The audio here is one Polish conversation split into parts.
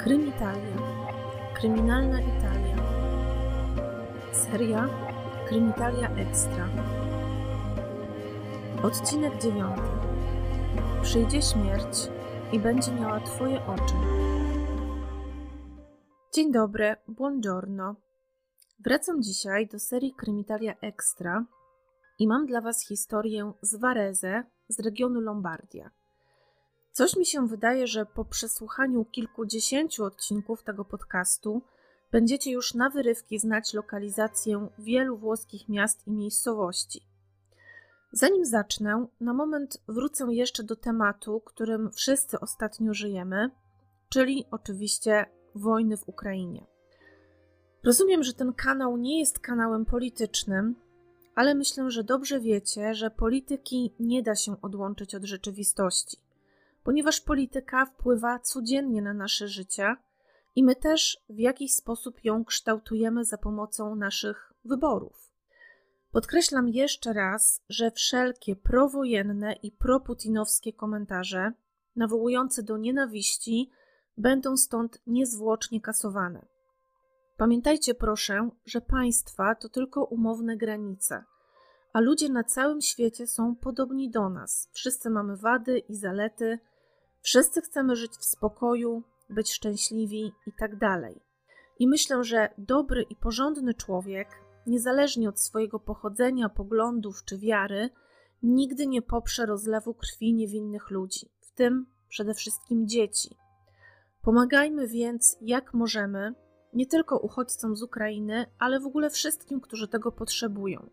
Krymitalia. Kryminalna Italia. Seria Krymitalia Extra. Odcinek dziewiąty. Przyjdzie śmierć i będzie miała Twoje oczy. Dzień dobry, buongiorno. Wracam dzisiaj do serii Krymitalia Extra i mam dla Was historię z Varese z regionu Lombardia. Coś mi się wydaje, że po przesłuchaniu kilkudziesięciu odcinków tego podcastu będziecie już na wyrywki znać lokalizację wielu włoskich miast i miejscowości. Zanim zacznę, na moment wrócę jeszcze do tematu, którym wszyscy ostatnio żyjemy, czyli oczywiście wojny w Ukrainie. Rozumiem, że ten kanał nie jest kanałem politycznym, ale myślę, że dobrze wiecie, że polityki nie da się odłączyć od rzeczywistości ponieważ polityka wpływa codziennie na nasze życie i my też w jakiś sposób ją kształtujemy za pomocą naszych wyborów. Podkreślam jeszcze raz, że wszelkie prowojenne i proputinowskie komentarze nawołujące do nienawiści będą stąd niezwłocznie kasowane. Pamiętajcie proszę, że państwa to tylko umowne granice, a ludzie na całym świecie są podobni do nas. Wszyscy mamy wady i zalety, Wszyscy chcemy żyć w spokoju, być szczęśliwi i tak dalej. I myślę, że dobry i porządny człowiek, niezależnie od swojego pochodzenia, poglądów czy wiary, nigdy nie poprze rozlewu krwi niewinnych ludzi, w tym przede wszystkim dzieci. Pomagajmy więc jak możemy, nie tylko uchodźcom z Ukrainy, ale w ogóle wszystkim, którzy tego potrzebują.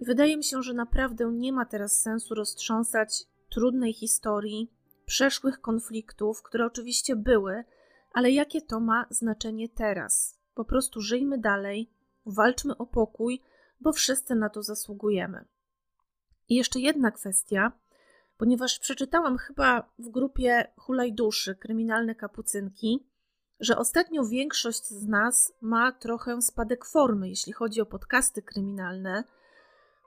I wydaje mi się, że naprawdę nie ma teraz sensu roztrząsać trudnej historii przeszłych konfliktów, które oczywiście były, ale jakie to ma znaczenie teraz? Po prostu żyjmy dalej, walczmy o pokój, bo wszyscy na to zasługujemy. I jeszcze jedna kwestia, ponieważ przeczytałam chyba w grupie Hulaj Duszy, kryminalne kapucynki, że ostatnio większość z nas ma trochę spadek formy, jeśli chodzi o podcasty kryminalne,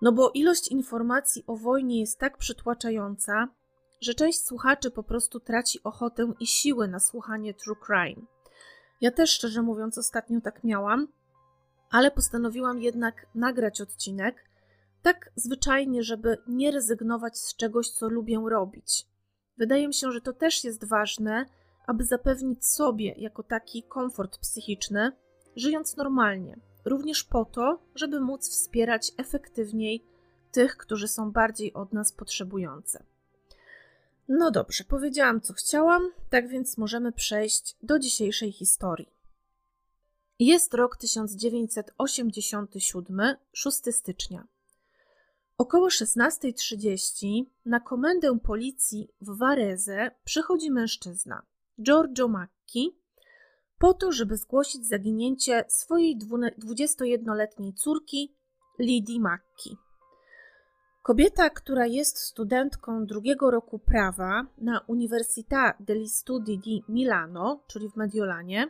no bo ilość informacji o wojnie jest tak przytłaczająca, że część słuchaczy po prostu traci ochotę i siły na słuchanie true crime. Ja też, szczerze mówiąc, ostatnio tak miałam, ale postanowiłam jednak nagrać odcinek, tak zwyczajnie, żeby nie rezygnować z czegoś, co lubię robić. Wydaje mi się, że to też jest ważne, aby zapewnić sobie jako taki komfort psychiczny, żyjąc normalnie, również po to, żeby móc wspierać efektywniej tych, którzy są bardziej od nas potrzebujący. No dobrze, powiedziałam co chciałam, tak więc możemy przejść do dzisiejszej historii. Jest rok 1987, 6 stycznia. Około 16.30 na komendę policji w Varese przychodzi mężczyzna, Giorgio Macchi, po to, żeby zgłosić zaginięcie swojej 21-letniej córki, Lidii Macchi. Kobieta, która jest studentką drugiego roku prawa na Università degli Studi di Milano, czyli w Mediolanie,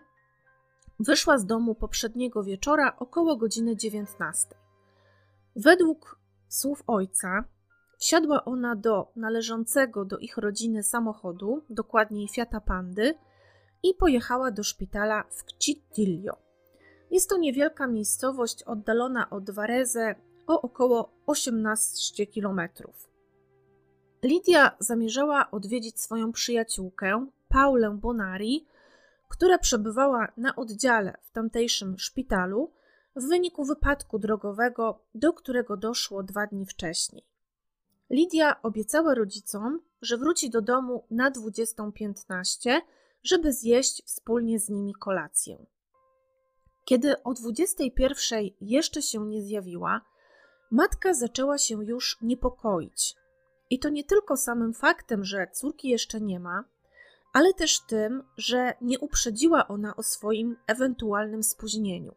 wyszła z domu poprzedniego wieczora około godziny 19. Według słów ojca, wsiadła ona do należącego do ich rodziny samochodu, dokładniej Fiata Pandy, i pojechała do szpitala w Cittiglio. Jest to niewielka miejscowość oddalona od Varese o około 18 kilometrów. Lidia zamierzała odwiedzić swoją przyjaciółkę, Paulę Bonari, która przebywała na oddziale w tamtejszym szpitalu w wyniku wypadku drogowego, do którego doszło dwa dni wcześniej. Lidia obiecała rodzicom, że wróci do domu na 20.15, żeby zjeść wspólnie z nimi kolację. Kiedy o 21.00 jeszcze się nie zjawiła, matka zaczęła się już niepokoić. I to nie tylko samym faktem, że córki jeszcze nie ma, ale też tym, że nie uprzedziła ona o swoim ewentualnym spóźnieniu.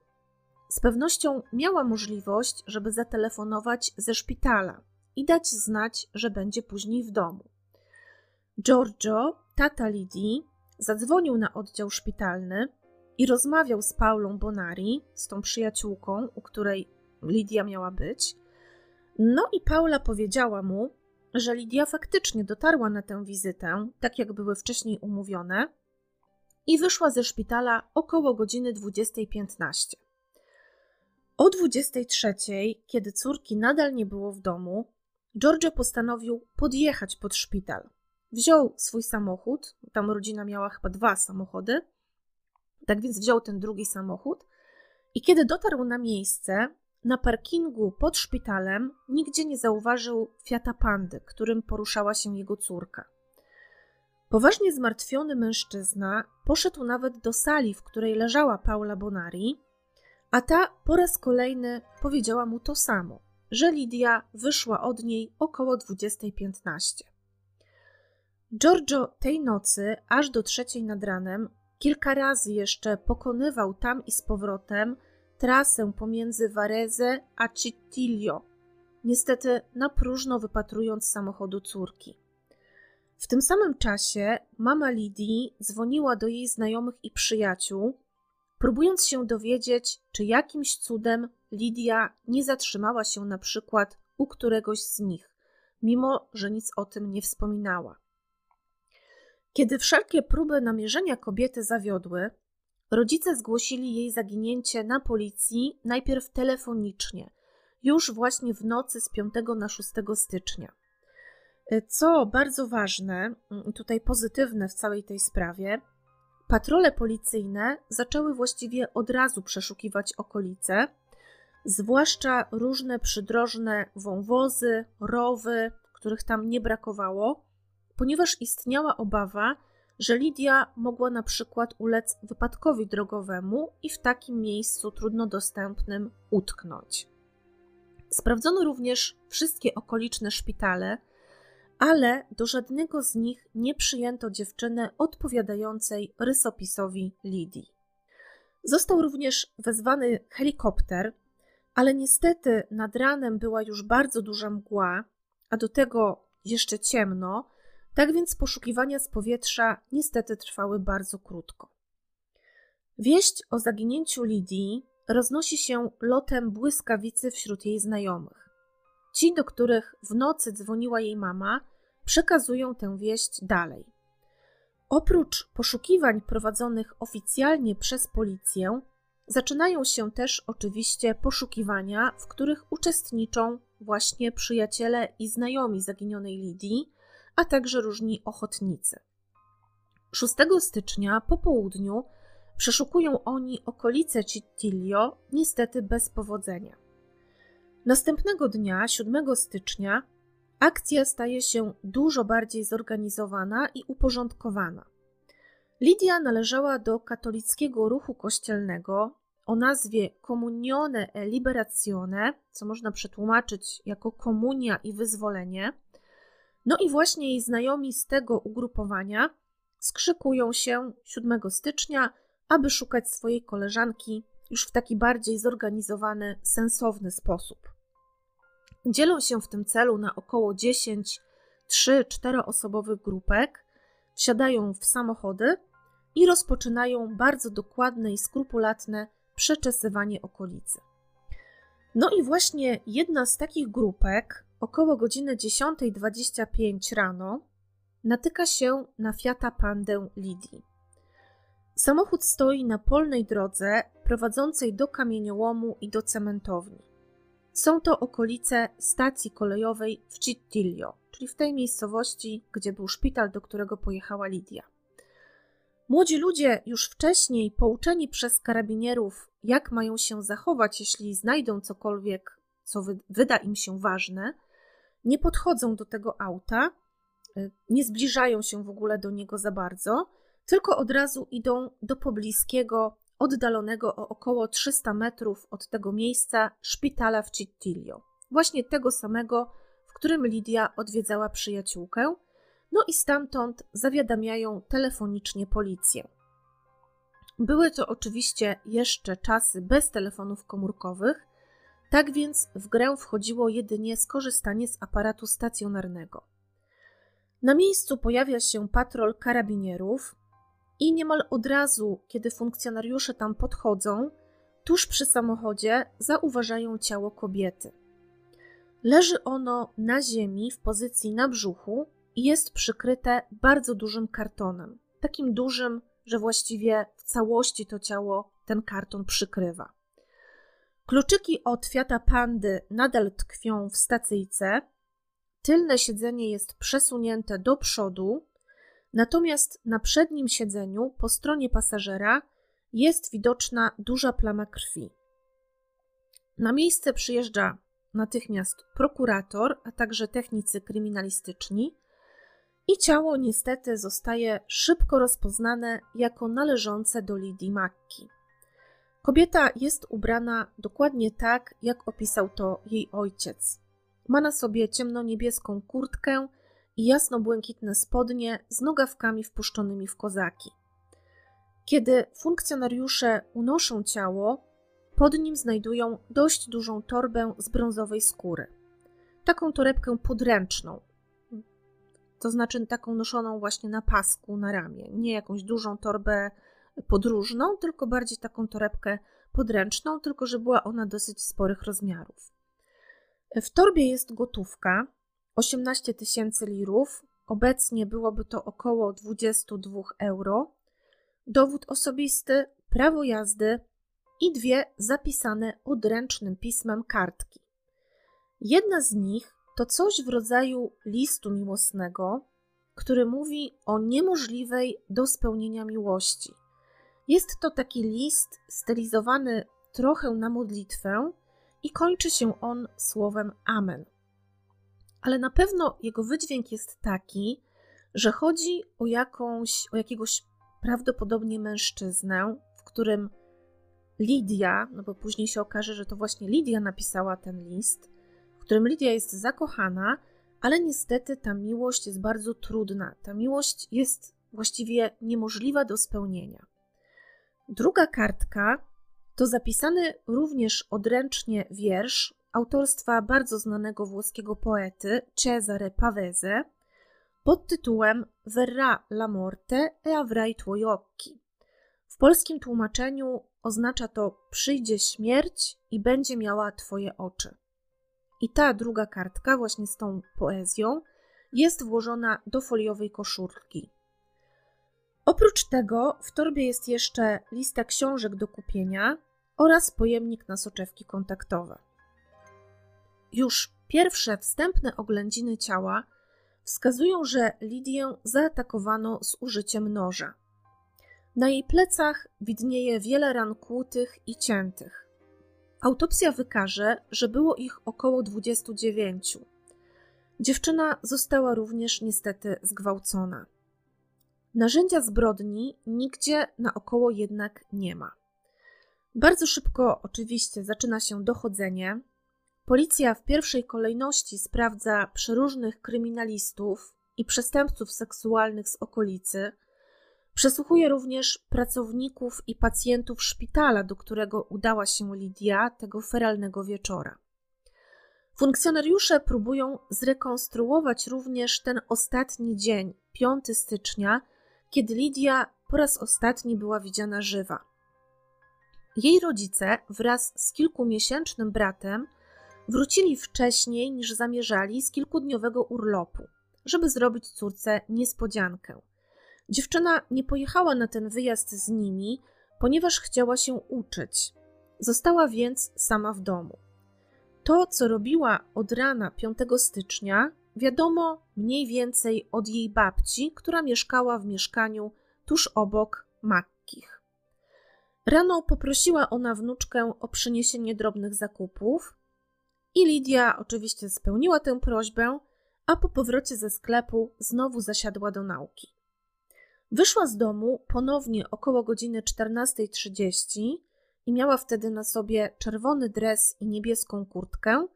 Z pewnością miała możliwość, żeby zatelefonować ze szpitala i dać znać, że będzie później w domu. Giorgio, tata Lidii, zadzwonił na oddział szpitalny i rozmawiał z Paulą Bonari, z tą przyjaciółką, u której Lidia miała być, no i Paula powiedziała mu, że Lidia faktycznie dotarła na tę wizytę, tak jak były wcześniej umówione, i wyszła ze szpitala około godziny 20.15. O 23.00, kiedy córki nadal nie było w domu, Giorgio postanowił podjechać pod szpital. Wziął swój samochód, tam rodzina miała chyba dwa samochody, tak więc wziął ten drugi samochód i kiedy dotarł na miejsce, na parkingu pod szpitalem nigdzie nie zauważył Fiata Pandy, którym poruszała się jego córka. Poważnie zmartwiony mężczyzna poszedł nawet do sali, w której leżała Paula Bonari, a ta po raz kolejny powiedziała mu to samo, że Lidia wyszła od niej około 20.15. Giorgio tej nocy, aż do trzeciej nad ranem, kilka razy jeszcze pokonywał tam i z powrotem trasę pomiędzy Varese a Cittilio, niestety na próżno wypatrując samochodu córki. W tym samym czasie mama Lidii dzwoniła do jej znajomych i przyjaciół, próbując się dowiedzieć, czy jakimś cudem Lidia nie zatrzymała się na przykład u któregoś z nich, mimo że nic o tym nie wspominała. Kiedy wszelkie próby namierzenia kobiety zawiodły, rodzice zgłosili jej zaginięcie na policji najpierw telefonicznie, już właśnie w nocy z 5 na 6 stycznia. Co bardzo ważne, tutaj pozytywne w całej tej sprawie, patrole policyjne zaczęły właściwie od razu przeszukiwać okolice, zwłaszcza różne przydrożne wąwozy, rowy, których tam nie brakowało, ponieważ istniała obawa, że Lidia mogła na przykład ulec wypadkowi drogowemu i w takim miejscu trudno dostępnym utknąć. Sprawdzono również wszystkie okoliczne szpitale, ale do żadnego z nich nie przyjęto dziewczyny odpowiadającej rysopisowi Lidii. Został również wezwany helikopter, ale niestety nad ranem była już bardzo duża mgła, a do tego jeszcze ciemno, tak więc poszukiwania z powietrza niestety trwały bardzo krótko. Wieść o zaginięciu Lidii roznosi się lotem błyskawicy wśród jej znajomych. Ci, do których w nocy dzwoniła jej mama, przekazują tę wieść dalej. Oprócz poszukiwań prowadzonych oficjalnie przez policję, zaczynają się też oczywiście poszukiwania, w których uczestniczą właśnie przyjaciele i znajomi zaginionej Lidii, a także różni ochotnicy. 6 stycznia po południu przeszukują oni okolice Cittilio, niestety bez powodzenia. Następnego dnia, 7 stycznia, akcja staje się dużo bardziej zorganizowana i uporządkowana. Lidia należała do katolickiego ruchu kościelnego o nazwie Comunione e Liberazione, co można przetłumaczyć jako komunia i wyzwolenie. No i właśnie jej znajomi z tego ugrupowania skrzykują się 7 stycznia, aby szukać swojej koleżanki już w taki bardziej zorganizowany, sensowny sposób. Dzielą się w tym celu na około 10 3-4 osobowych grupek, wsiadają w samochody i rozpoczynają bardzo dokładne i skrupulatne przeczesywanie okolicy. No i właśnie jedna z takich grupek, około godziny 10.25 rano, natyka się na Fiata Pandę Lidii. Samochód stoi na polnej drodze prowadzącej do kamieniołomu i do cementowni. Są to okolice stacji kolejowej w Cittilio, czyli w tej miejscowości, gdzie był szpital, do którego pojechała Lidia. Młodzi ludzie, już wcześniej pouczeni przez karabinierów, jak mają się zachować, jeśli znajdą cokolwiek, co wyda im się ważne, nie podchodzą do tego auta, y, nie zbliżają się w ogóle do niego za bardzo, tylko od razu idą do pobliskiego, oddalonego o około 300 metrów od tego miejsca szpitala w Cittilio. Właśnie tego samego, w którym Lidia odwiedzała przyjaciółkę, no i stamtąd zawiadamiają telefonicznie policję. Były to oczywiście jeszcze czasy bez telefonów komórkowych, tak więc w grę wchodziło jedynie skorzystanie z aparatu stacjonarnego. Na miejscu pojawia się patrol karabinierów i niemal od razu, kiedy funkcjonariusze tam podchodzą, tuż przy samochodzie zauważają ciało kobiety. Leży ono na ziemi w pozycji na brzuchu i jest przykryte bardzo dużym kartonem, takim dużym że właściwie w całości to ciało ten karton przykrywa. Kluczyki od Fiata Pandy nadal tkwią w stacyjce. Tylne siedzenie jest przesunięte do przodu, natomiast na przednim siedzeniu po stronie pasażera jest widoczna duża plama krwi. Na miejsce przyjeżdża natychmiast prokurator, a także technicy kryminalistyczni i ciało niestety zostaje szybko rozpoznane jako należące do Lidii Makki. Kobieta jest ubrana dokładnie tak, jak opisał to jej ojciec. Ma na sobie ciemnoniebieską kurtkę i jasno-błękitne spodnie z nogawkami wpuszczonymi w kozaki. Kiedy funkcjonariusze unoszą ciało, pod nim znajdują dość dużą torbę z brązowej skóry. Taką torebkę podręczną, to znaczy taką noszoną właśnie na pasku, na ramię. Nie jakąś dużą torbę podróżną, tylko bardziej taką torebkę podręczną, tylko że była ona dosyć sporych rozmiarów. W torbie jest gotówka 18 tysięcy lirów, obecnie byłoby to około 22 euro, dowód osobisty, prawo jazdy i dwie zapisane odręcznym pismem kartki. Jedna z nich to coś w rodzaju listu miłosnego, który mówi o niemożliwej do spełnienia miłości. Jest to taki list stylizowany trochę na modlitwę i kończy się on słowem Amen. Ale na pewno jego wydźwięk jest taki, że chodzi o, jakąś, o jakiegoś prawdopodobnie mężczyznę, w którym Lidia, no bo później się okaże, że to właśnie Lidia napisała ten list, w którym Lidia jest zakochana, ale niestety ta miłość jest bardzo trudna. Ta miłość jest właściwie niemożliwa do spełnienia. Druga kartka to zapisany również odręcznie wiersz autorstwa bardzo znanego włoskiego poety Cesare Pavese pod tytułem Verrà la morte e avrai tuoi occhi. W polskim tłumaczeniu oznacza to przyjdzie śmierć i będzie miała twoje oczy. I ta druga kartka, właśnie z tą poezją, jest włożona do foliowej koszulki. Oprócz tego w torbie jest jeszcze lista książek do kupienia oraz pojemnik na soczewki kontaktowe. Już pierwsze wstępne oględziny ciała wskazują, że Lidię zaatakowano z użyciem noża. Na jej plecach widnieje wiele ran kłutych i ciętych. Autopsja wykaże, że było ich około 29. Dziewczyna została również niestety zgwałcona. Narzędzia zbrodni nigdzie naokoło jednak nie ma. Bardzo szybko oczywiście zaczyna się dochodzenie. Policja w pierwszej kolejności sprawdza przeróżnych kryminalistów i przestępców seksualnych z okolicy. Przesłuchuje również pracowników i pacjentów szpitala, do którego udała się Lidia tego feralnego wieczora. Funkcjonariusze próbują zrekonstruować również ten ostatni dzień, 5 stycznia, kiedy Lidia po raz ostatni była widziana żywa. Jej rodzice wraz z kilkumiesięcznym bratem wrócili wcześniej niż zamierzali z kilkudniowego urlopu, żeby zrobić córce niespodziankę. Dziewczyna nie pojechała na ten wyjazd z nimi, ponieważ chciała się uczyć. Została więc sama w domu. To, co robiła od rana 5 stycznia, wiadomo mniej więcej od jej babci, która mieszkała w mieszkaniu tuż obok Makkich. Rano poprosiła ona wnuczkę o przyniesienie drobnych zakupów i Lidia oczywiście spełniła tę prośbę, a po powrocie ze sklepu znowu zasiadła do nauki. Wyszła z domu ponownie około godziny 14.30 i miała wtedy na sobie czerwony dres i niebieską kurtkę,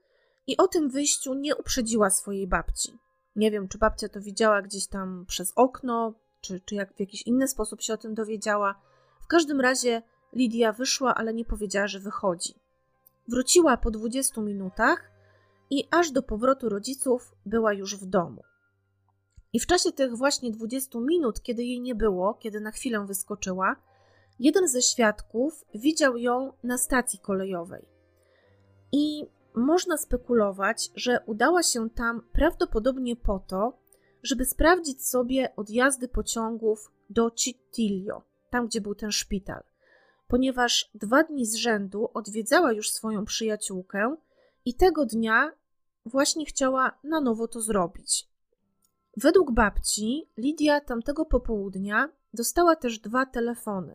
i o tym wyjściu nie uprzedziła swojej babci. Nie wiem, czy babcia to widziała gdzieś tam przez okno, czy, czy jak w jakiś inny sposób się o tym dowiedziała. W każdym razie Lidia wyszła, ale nie powiedziała, że wychodzi. Wróciła po 20 minutach i aż do powrotu rodziców była już w domu. I w czasie tych właśnie 20 minut, kiedy jej nie było, kiedy na chwilę wyskoczyła, jeden ze świadków widział ją na stacji kolejowej. I można spekulować, że udała się tam prawdopodobnie po to, żeby sprawdzić sobie odjazdy pociągów do Cittilio. tam gdzie był ten szpital, ponieważ dwa dni z rzędu odwiedzała już swoją przyjaciółkę i tego dnia właśnie chciała na nowo to zrobić. Według babci, Lidia tamtego popołudnia dostała też dwa telefony.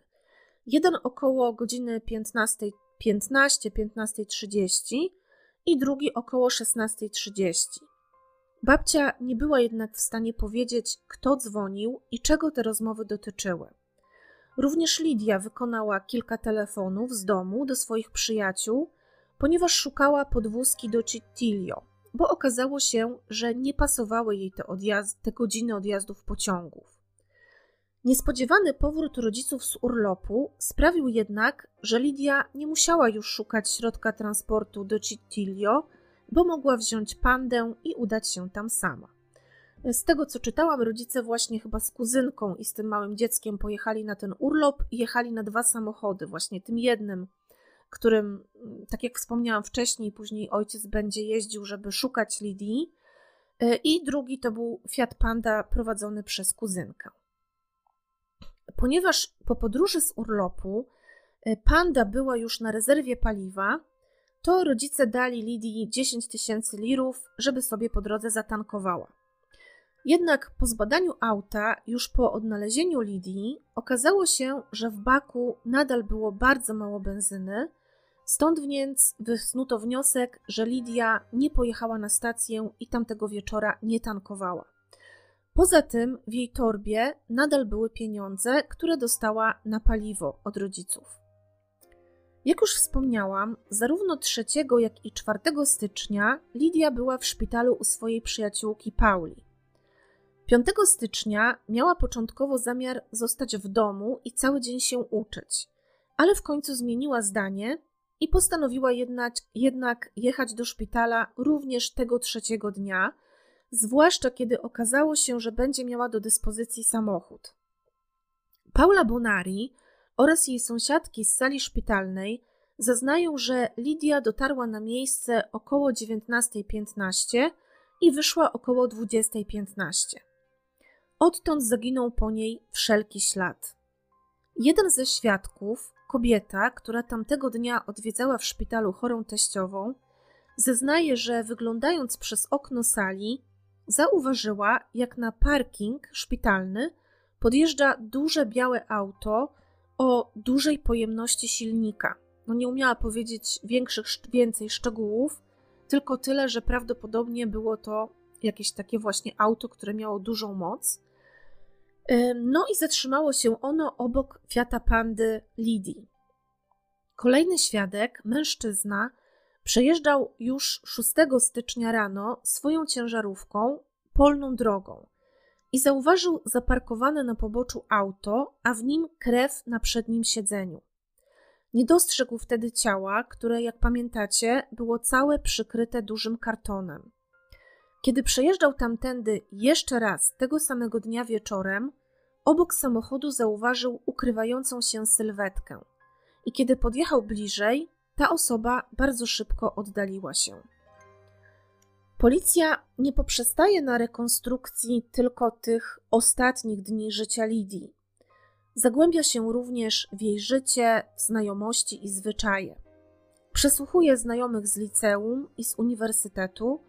Jeden około godziny 15.15, 15, 15.30 i drugi około 16.30. Babcia nie była jednak w stanie powiedzieć, kto dzwonił i czego te rozmowy dotyczyły. Również Lidia wykonała kilka telefonów z domu do swoich przyjaciół, ponieważ szukała podwózki do Cittilio, bo okazało się, że nie pasowały jej te, odjazd, te godziny odjazdów pociągów. Niespodziewany powrót rodziców z urlopu sprawił jednak, że Lidia nie musiała już szukać środka transportu do Cittilio, bo mogła wziąć pandę i udać się tam sama. Z tego co czytałam, rodzice właśnie chyba z kuzynką i z tym małym dzieckiem pojechali na ten urlop i jechali na dwa samochody, właśnie tym jednym, którym, tak jak wspomniałam wcześniej, później ojciec będzie jeździł, żeby szukać Lidii, e, i drugi to był Fiat Panda prowadzony przez kuzynkę. Ponieważ po podróży z urlopu e, Panda była już na rezerwie paliwa, to rodzice dali Lidii 10 tysięcy lirów, żeby sobie po drodze zatankowała. Jednak po zbadaniu auta, już po odnalezieniu Lidii, okazało się, że w baku nadal było bardzo mało benzyny, stąd więc wysnuto wniosek, że Lidia nie pojechała na stację i tamtego wieczora nie tankowała. Poza tym w jej torbie nadal były pieniądze, które dostała na paliwo od rodziców. Jak już wspomniałam, zarówno 3 jak i 4 stycznia Lidia była w szpitalu u swojej przyjaciółki Pauli. 5 stycznia miała początkowo zamiar zostać w domu i cały dzień się uczyć, ale w końcu zmieniła zdanie i postanowiła jednak, jednak jechać do szpitala również tego trzeciego dnia, zwłaszcza kiedy okazało się, że będzie miała do dyspozycji samochód. Paula Bonari oraz jej sąsiadki z sali szpitalnej zeznają, że Lidia dotarła na miejsce około 19.15 i wyszła około 20.15. Odtąd zaginął po niej wszelki ślad. Jeden ze świadków, kobieta, która tamtego dnia odwiedzała w szpitalu chorą teściową, zeznaje, że wyglądając przez okno sali, zauważyła, jak na parking szpitalny podjeżdża duże białe auto o dużej pojemności silnika. No nie umiała powiedzieć większych, więcej szczegółów, tylko tyle, że prawdopodobnie było to jakieś takie właśnie auto, które miało dużą moc. No i zatrzymało się ono obok Fiata Pandy Lidii. Kolejny świadek, mężczyzna, przejeżdżał już 6 stycznia rano swoją ciężarówką polną drogą i zauważył zaparkowane na poboczu auto, a w nim krew na przednim siedzeniu. Nie dostrzegł wtedy ciała, które, jak pamiętacie, było całe przykryte dużym kartonem. Kiedy przejeżdżał tamtędy jeszcze raz tego samego dnia wieczorem, obok samochodu zauważył ukrywającą się sylwetkę. I kiedy podjechał bliżej, ta osoba bardzo szybko oddaliła się. Policja nie poprzestaje na rekonstrukcji tylko tych ostatnich dni życia Lidii. Zagłębia się również w jej życie, znajomości i zwyczaje. Przesłuchuje znajomych z liceum i z uniwersytetu,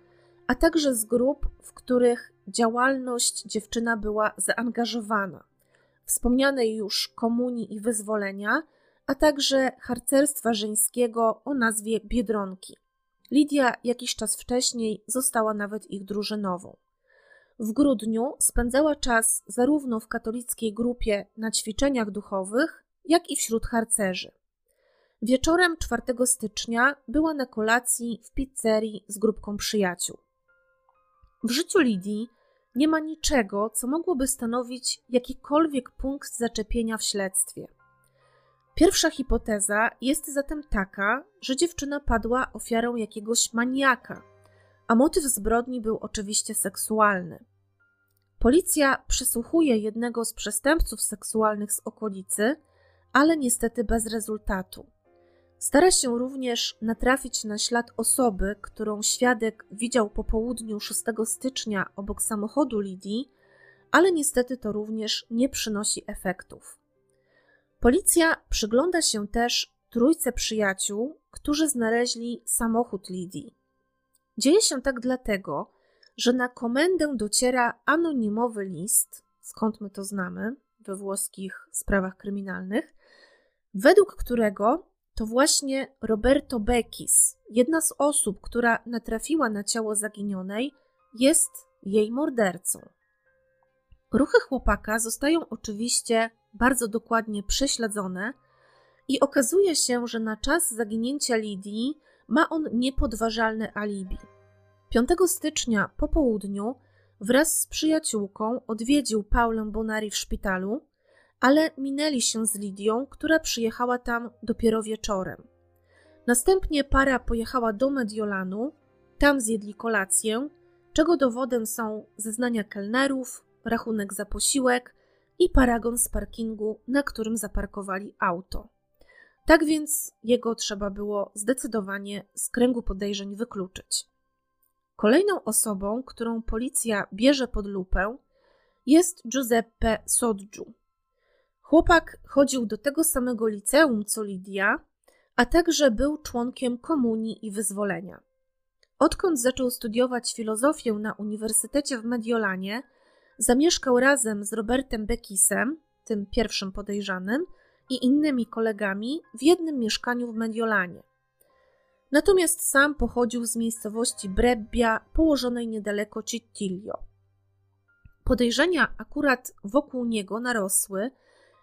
a także z grup, w których działalność dziewczyna była zaangażowana. Wspomnianej już komunii i wyzwolenia, a także harcerstwa żeńskiego o nazwie Biedronki. Lidia jakiś czas wcześniej została nawet ich drużynową. W grudniu spędzała czas zarówno w katolickiej grupie na ćwiczeniach duchowych, jak i wśród harcerzy. Wieczorem 4 stycznia była na kolacji w pizzerii z grupką przyjaciół. W życiu Lidii nie ma niczego, co mogłoby stanowić jakikolwiek punkt zaczepienia w śledztwie. Pierwsza hipoteza jest zatem taka, że dziewczyna padła ofiarą jakiegoś maniaka, a motyw zbrodni był oczywiście seksualny. Policja przesłuchuje jednego z przestępców seksualnych z okolicy, ale niestety bez rezultatu. Stara się również natrafić na ślad osoby, którą świadek widział po południu 6 stycznia obok samochodu Lidii, ale niestety to również nie przynosi efektów. Policja przygląda się też trójce przyjaciół, którzy znaleźli samochód Lidii. Dzieje się tak dlatego, że na komendę dociera anonimowy list, skąd my to znamy we włoskich sprawach kryminalnych, według którego to właśnie Roberto Beckis, jedna z osób, która natrafiła na ciało zaginionej, jest jej mordercą. Ruchy chłopaka zostają oczywiście bardzo dokładnie prześledzone i okazuje się, że na czas zaginięcia Lidii ma on niepodważalne alibi. 5 stycznia po południu wraz z przyjaciółką odwiedził Paulę Bonari w szpitalu, ale minęli się z Lidią, która przyjechała tam dopiero wieczorem. Następnie para pojechała do Mediolanu, tam zjedli kolację, czego dowodem są zeznania kelnerów, rachunek za posiłek i paragon z parkingu, na którym zaparkowali auto. Tak więc jego trzeba było zdecydowanie z kręgu podejrzeń wykluczyć. Kolejną osobą, którą policja bierze pod lupę, jest Giuseppe Sodgiu. Chłopak chodził do tego samego liceum co Lidia, a także był członkiem komunii i wyzwolenia. Odkąd zaczął studiować filozofię na Uniwersytecie w Mediolanie, zamieszkał razem z Robertem Bekisem, tym pierwszym podejrzanym, i innymi kolegami w jednym mieszkaniu w Mediolanie. Natomiast sam pochodził z miejscowości Brebbia, położonej niedaleko Cittilio. Podejrzenia akurat wokół niego narosły,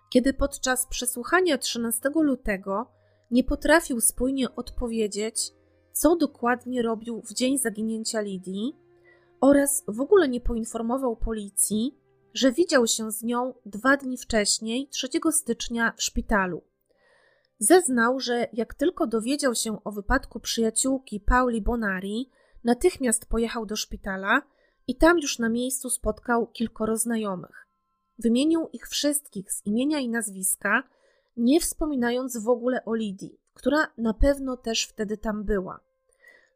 kiedy podczas przesłuchania 13 lutego nie potrafił spójnie odpowiedzieć, co dokładnie robił w dzień zaginięcia Lidii oraz w ogóle nie poinformował policji, że widział się z nią dwa dni wcześniej, 3 stycznia, w szpitalu. Zeznał, że jak tylko dowiedział się o wypadku przyjaciółki Pauli Bonari, natychmiast pojechał do szpitala i tam już na miejscu spotkał kilkoro znajomych. Wymienił ich wszystkich z imienia i nazwiska, nie wspominając w ogóle o Lidii, która na pewno też wtedy tam była.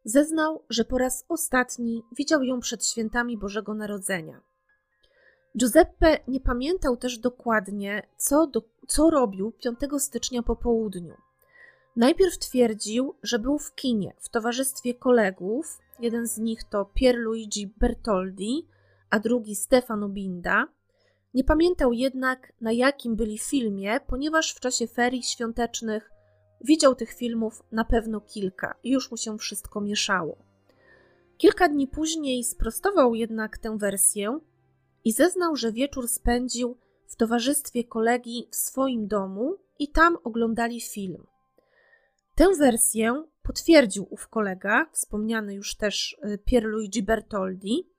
Zeznał, że po raz ostatni widział ją przed świętami Bożego Narodzenia. Giuseppe nie pamiętał też dokładnie, co, do, co robił 5 stycznia po południu. Najpierw twierdził, że był w kinie w towarzystwie kolegów, jeden z nich to Pierluigi Bertoldi, a drugi Stefano Binda. Nie pamiętał jednak, na jakim byli filmie, ponieważ w czasie ferii świątecznych widział tych filmów na pewno kilka i już mu się wszystko mieszało. Kilka dni później sprostował jednak tę wersję i zeznał, że wieczór spędził w towarzystwie kolegi w swoim domu i tam oglądali film. Tę wersję potwierdził ów kolega, wspomniany już też y, Pierluigi Bertoldi,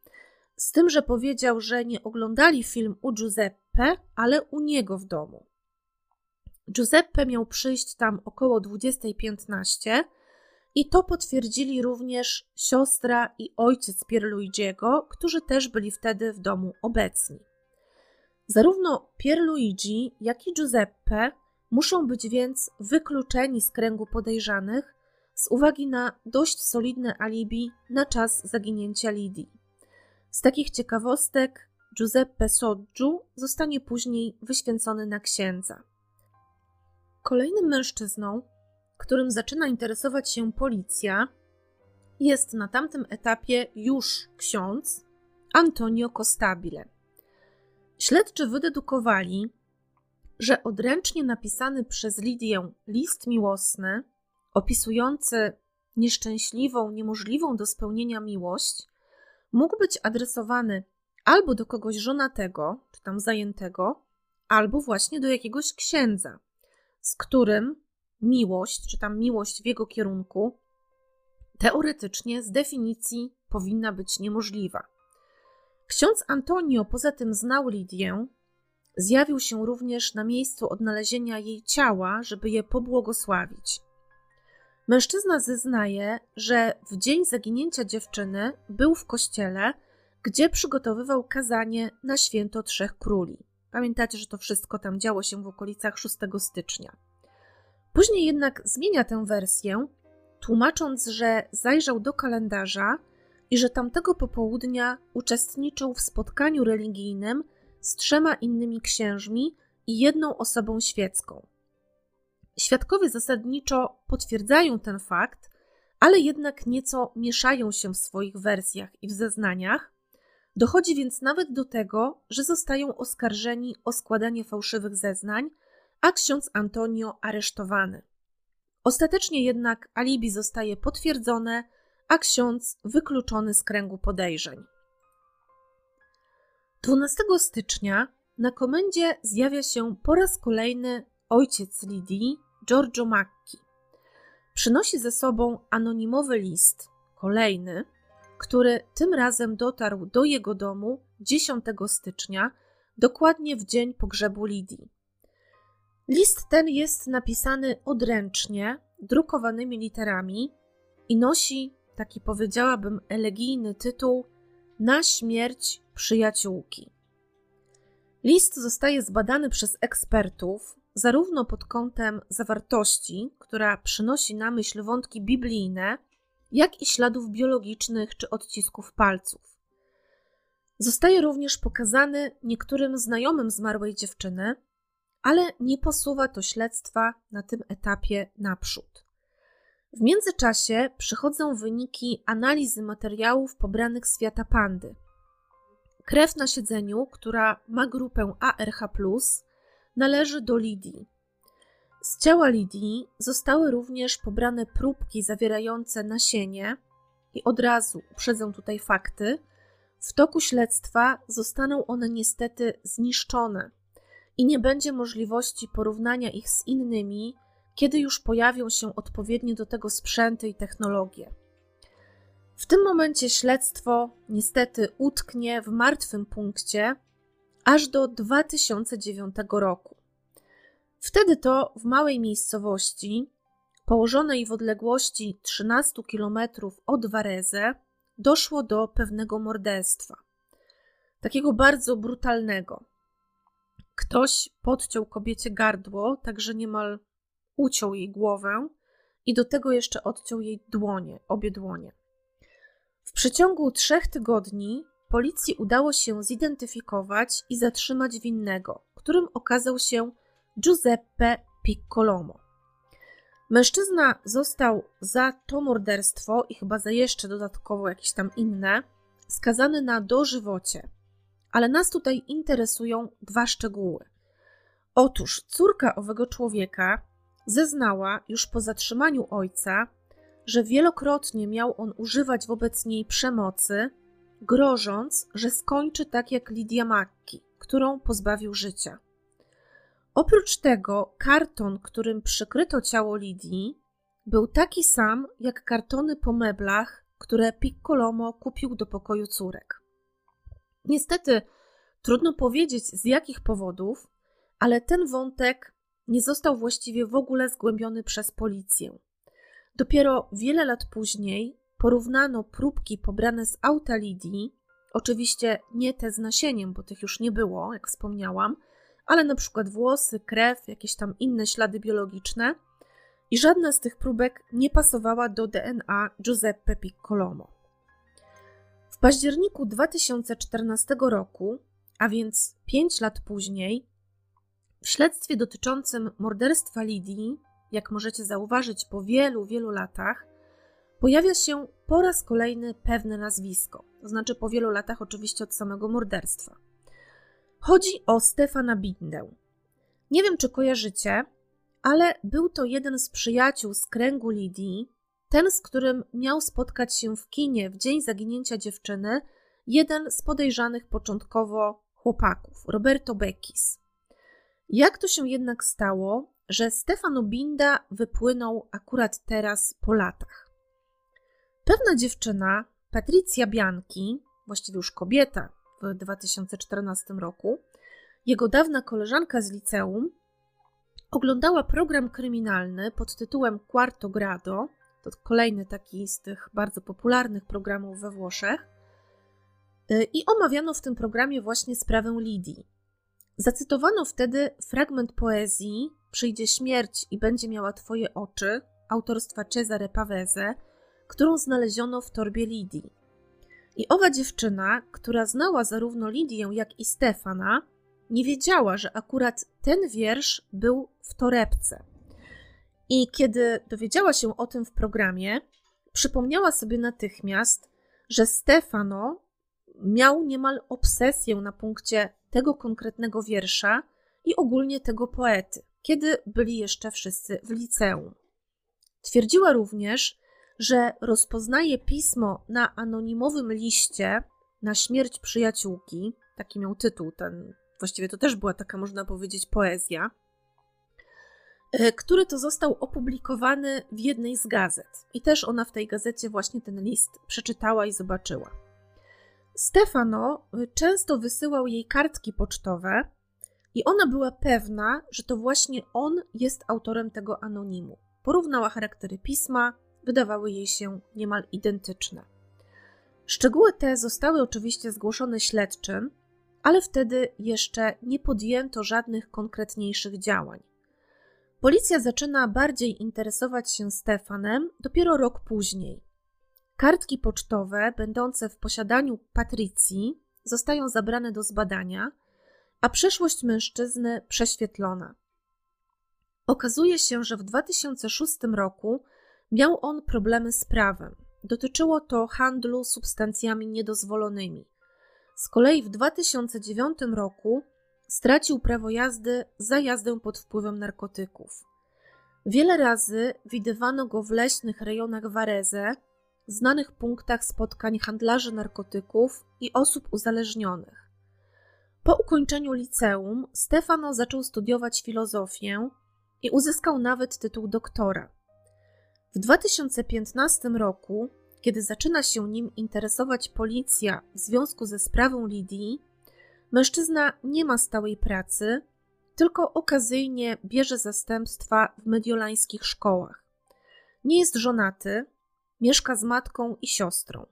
z tym, że powiedział, że nie oglądali film u Giuseppe, ale u niego w domu. Giuseppe miał przyjść tam około 20.15 i to potwierdzili również siostra i ojciec Pierluigiego, którzy też byli wtedy w domu obecni. Zarówno Pierluigi, jak i Giuseppe muszą być więc wykluczeni z kręgu podejrzanych z uwagi na dość solidne alibi na czas zaginięcia Lidii. Z takich ciekawostek Giuseppe Sodgiu zostanie później wyświęcony na księdza. Kolejnym mężczyzną, którym zaczyna interesować się policja, jest na tamtym etapie już ksiądz Antonio Costabile. Śledczy wydedukowali, że odręcznie napisany przez Lidię list miłosny, opisujący nieszczęśliwą, niemożliwą do spełnienia miłość, mógł być adresowany albo do kogoś żonatego, czy tam zajętego, albo właśnie do jakiegoś księdza, z którym miłość, czy tam miłość w jego kierunku, teoretycznie z definicji powinna być niemożliwa. Ksiądz Antonio poza tym znał Lidię, zjawił się również na miejscu odnalezienia jej ciała, żeby je pobłogosławić. Mężczyzna zeznaje, że w dzień zaginięcia dziewczyny był w kościele, gdzie przygotowywał kazanie na święto Trzech Króli. Pamiętacie, że to wszystko tam działo się w okolicach 6 stycznia. Później jednak zmienia tę wersję, tłumacząc, że zajrzał do kalendarza i że tamtego popołudnia uczestniczył w spotkaniu religijnym z trzema innymi księżmi i jedną osobą świecką. Świadkowie zasadniczo potwierdzają ten fakt, ale jednak nieco mieszają się w swoich wersjach i w zeznaniach. Dochodzi więc nawet do tego, że zostają oskarżeni o składanie fałszywych zeznań, a ksiądz Antonio aresztowany. Ostatecznie jednak alibi zostaje potwierdzone, a ksiądz wykluczony z kręgu podejrzeń. 12 stycznia na komendzie zjawia się po raz kolejny ojciec Lidii, Giorgio Macchi. Przynosi ze sobą anonimowy list, kolejny, który tym razem dotarł do jego domu 10 stycznia, dokładnie w dzień pogrzebu Lidii. List ten jest napisany odręcznie, drukowanymi literami i nosi taki powiedziałabym elegijny tytuł Na śmierć przyjaciółki. List zostaje zbadany przez ekspertów, zarówno pod kątem zawartości, która przynosi na myśl wątki biblijne, jak i śladów biologicznych czy odcisków palców. Zostaje również pokazany niektórym znajomym zmarłej dziewczyny, ale nie posuwa to śledztwa na tym etapie naprzód. W międzyczasie przychodzą wyniki analizy materiałów pobranych z świata pandy. Krew na siedzeniu, która ma grupę ARH, należy do Lidii. Z ciała Lidii zostały również pobrane próbki zawierające nasienie i od razu uprzedzę tutaj fakty. W toku śledztwa zostaną one niestety zniszczone i nie będzie możliwości porównania ich z innymi, kiedy już pojawią się odpowiednie do tego sprzęty i technologie. W tym momencie śledztwo niestety utknie w martwym punkcie aż do 2009 roku. Wtedy to w małej miejscowości, położonej w odległości 13 km od Varese, doszło do pewnego morderstwa. Takiego bardzo brutalnego. Ktoś podciął kobiecie gardło, także niemal uciął jej głowę i do tego jeszcze odciął jej dłonie, obie dłonie. W przeciągu trzech tygodni policji udało się zidentyfikować i zatrzymać winnego, którym okazał się Giuseppe Piccolomo. Mężczyzna został za to morderstwo i chyba za jeszcze dodatkowo jakieś tam inne skazany na dożywocie. Ale nas tutaj interesują dwa szczegóły. Otóż córka owego człowieka zeznała już po zatrzymaniu ojca, że wielokrotnie miał on używać wobec niej przemocy, grożąc, że skończy tak jak Lidia Macki, którą pozbawił życia. Oprócz tego, karton, którym przykryto ciało Lidii, był taki sam jak kartony po meblach, które Piccolomo kupił do pokoju córek. Niestety, trudno powiedzieć z jakich powodów, ale ten wątek nie został właściwie w ogóle zgłębiony przez policję. Dopiero wiele lat później porównano próbki pobrane z auta Lidii, oczywiście nie te z nasieniem, bo tych już nie było, jak wspomniałam, ale na przykład włosy, krew, jakieś tam inne ślady biologiczne, i żadna z tych próbek nie pasowała do DNA Giuseppe Piccolomo. W październiku 2014 roku, a więc 5 lat później, w śledztwie dotyczącym morderstwa Lidii, jak możecie zauważyć po wielu, wielu latach, pojawia się po raz kolejny pewne nazwisko. To znaczy po wielu latach oczywiście od samego morderstwa. Chodzi o Stefana Bindę. Nie wiem, czy kojarzycie, ale był to jeden z przyjaciół z kręgu Lidii, ten, z którym miał spotkać się w kinie w dzień zaginięcia dziewczyny, jeden z podejrzanych początkowo chłopaków, Roberto Beckis. Jak to się jednak stało, że Stefano Binda wypłynął akurat teraz po latach? Pewna dziewczyna, Patricia Bianchi, właściwie już kobieta w 2014 roku, jego dawna koleżanka z liceum, oglądała program kryminalny pod tytułem Quarto Grado. To kolejny taki z tych bardzo popularnych programów we Włoszech. Y, I omawiano w tym programie właśnie sprawę Lidii. Zacytowano wtedy fragment poezji Przyjdzie śmierć i będzie miała twoje oczy autorstwa Cesare Pavese, którą znaleziono w torbie Lidii. I owa dziewczyna, która znała zarówno Lidię, jak i Stefana, nie wiedziała, że akurat ten wiersz był w torebce. I kiedy dowiedziała się o tym w programie, przypomniała sobie natychmiast, że Stefano miał niemal obsesję na punkcie tego konkretnego wiersza i ogólnie tego poety, kiedy byli jeszcze wszyscy w liceum. Twierdziła również, że rozpoznaje pismo na anonimowym liście na śmierć przyjaciółki, taki miał tytuł ten, właściwie to też była taka, można powiedzieć, poezja, e, który to został opublikowany w jednej z gazet. I też ona w tej gazecie właśnie ten list przeczytała i zobaczyła. Stefano e, często wysyłał jej kartki pocztowe, i ona była pewna, że to właśnie on jest autorem tego anonimu. Porównała charaktery pisma, wydawały jej się niemal identyczne. Szczegóły te zostały oczywiście zgłoszone śledczym, ale wtedy jeszcze nie podjęto żadnych konkretniejszych działań. Policja zaczyna bardziej interesować się Stefanem dopiero rok później. Kartki pocztowe, będące w posiadaniu Patrycji, zostają zabrane do zbadania, a przeszłość mężczyzny prześwietlona. Okazuje się, że w 2006 roku miał on problemy z prawem. Dotyczyło to handlu substancjami niedozwolonymi. Z kolei w 2009 roku stracił prawo jazdy za jazdę pod wpływem narkotyków. Wiele razy widywano go w leśnych rejonach Varese, znanych punktach spotkań handlarzy narkotyków i osób uzależnionych. Po ukończeniu liceum Stefano zaczął studiować filozofię i uzyskał nawet tytuł doktora. W 2015 roku, kiedy zaczyna się nim interesować policja w związku ze sprawą Lidii, mężczyzna nie ma stałej pracy, tylko okazyjnie bierze zastępstwa w mediolańskich szkołach. Nie jest żonaty, mieszka z matką i siostrą.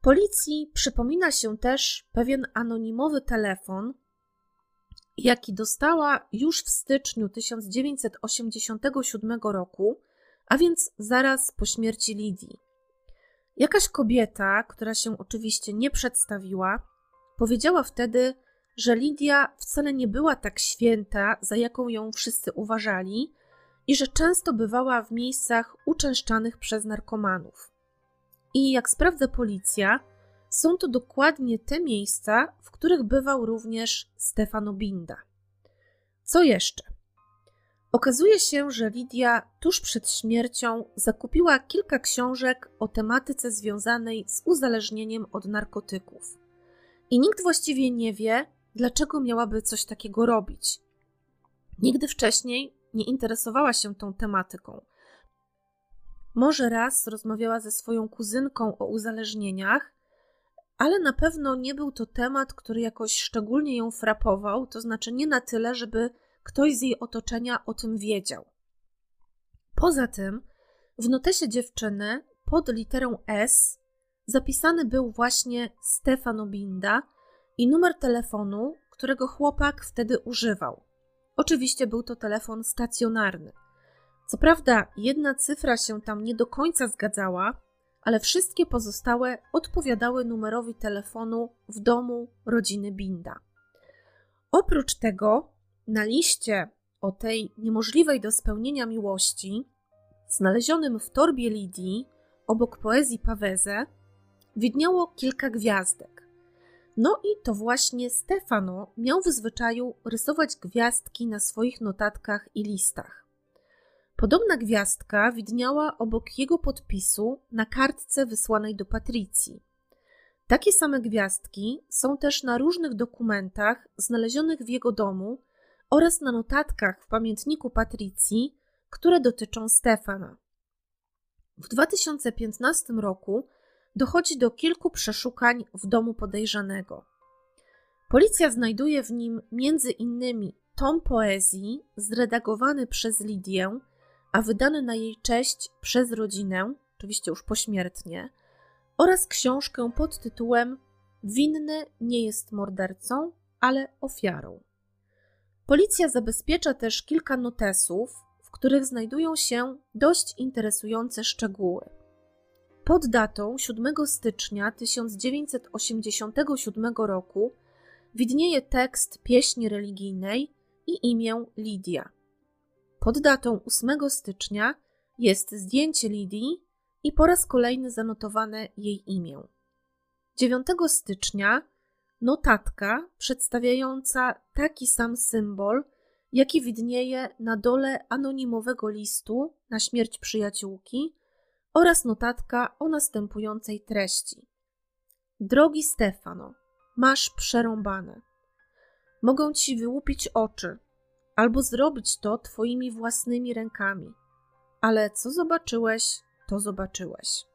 Policji przypomina się też pewien anonimowy telefon, jaki dostała już w styczniu 1987 roku a więc zaraz po śmierci Lidii. Jakaś kobieta, która się oczywiście nie przedstawiła, powiedziała wtedy, że Lidia wcale nie była tak święta, za jaką ją wszyscy uważali, i że często bywała w miejscach uczęszczanych przez narkomanów. I jak sprawdza policja, są to dokładnie te miejsca, w których bywał również Stefano Binda. Co jeszcze? Okazuje się, że Lidia tuż przed śmiercią zakupiła kilka książek o tematyce związanej z uzależnieniem od narkotyków. I nikt właściwie nie wie, dlaczego miałaby coś takiego robić. Nigdy wcześniej nie interesowała się tą tematyką. Może raz rozmawiała ze swoją kuzynką o uzależnieniach, ale na pewno nie był to temat, który jakoś szczególnie ją frapował, to znaczy nie na tyle, żeby ktoś z jej otoczenia o tym wiedział. Poza tym, w notesie dziewczyny pod literą S zapisany był właśnie Stefano Binda i numer telefonu, którego chłopak wtedy używał. Oczywiście był to telefon stacjonarny. Co prawda, jedna cyfra się tam nie do końca zgadzała, ale wszystkie pozostałe odpowiadały numerowi telefonu w domu rodziny Binda. Oprócz tego na liście o tej niemożliwej do spełnienia miłości, znalezionym w torbie Lidii obok poezji Paweze, widniało kilka gwiazdek. No i to właśnie Stefano miał w zwyczaju rysować gwiazdki na swoich notatkach i listach. Podobna gwiazdka widniała obok jego podpisu na kartce wysłanej do Patrycji. Takie same gwiazdki są też na różnych dokumentach znalezionych w jego domu oraz na notatkach w pamiętniku Patrycji, które dotyczą Stefana. W 2015 roku dochodzi do kilku przeszukań w domu podejrzanego. Policja znajduje w nim między innymi tom poezji zredagowany przez Lidię, a wydany na jej cześć przez rodzinę, oczywiście już pośmiertnie, oraz książkę pod tytułem Winny nie jest mordercą, ale ofiarą. Policja zabezpiecza też kilka notesów, w których znajdują się dość interesujące szczegóły. Pod datą 7 stycznia 1987 roku widnieje tekst pieśni religijnej i imię Lidia. pod datą 8 stycznia jest zdjęcie Lidii i po raz kolejny zanotowane jej imię. 9 stycznia notatka przedstawiająca taki sam symbol, jaki widnieje na dole anonimowego listu na śmierć przyjaciółki oraz notatka o następującej treści. Drogi Stefano, masz przerąbane. Mogą ci wyłupić oczy, albo zrobić to twoimi własnymi rękami. Ale co zobaczyłeś, to zobaczyłeś.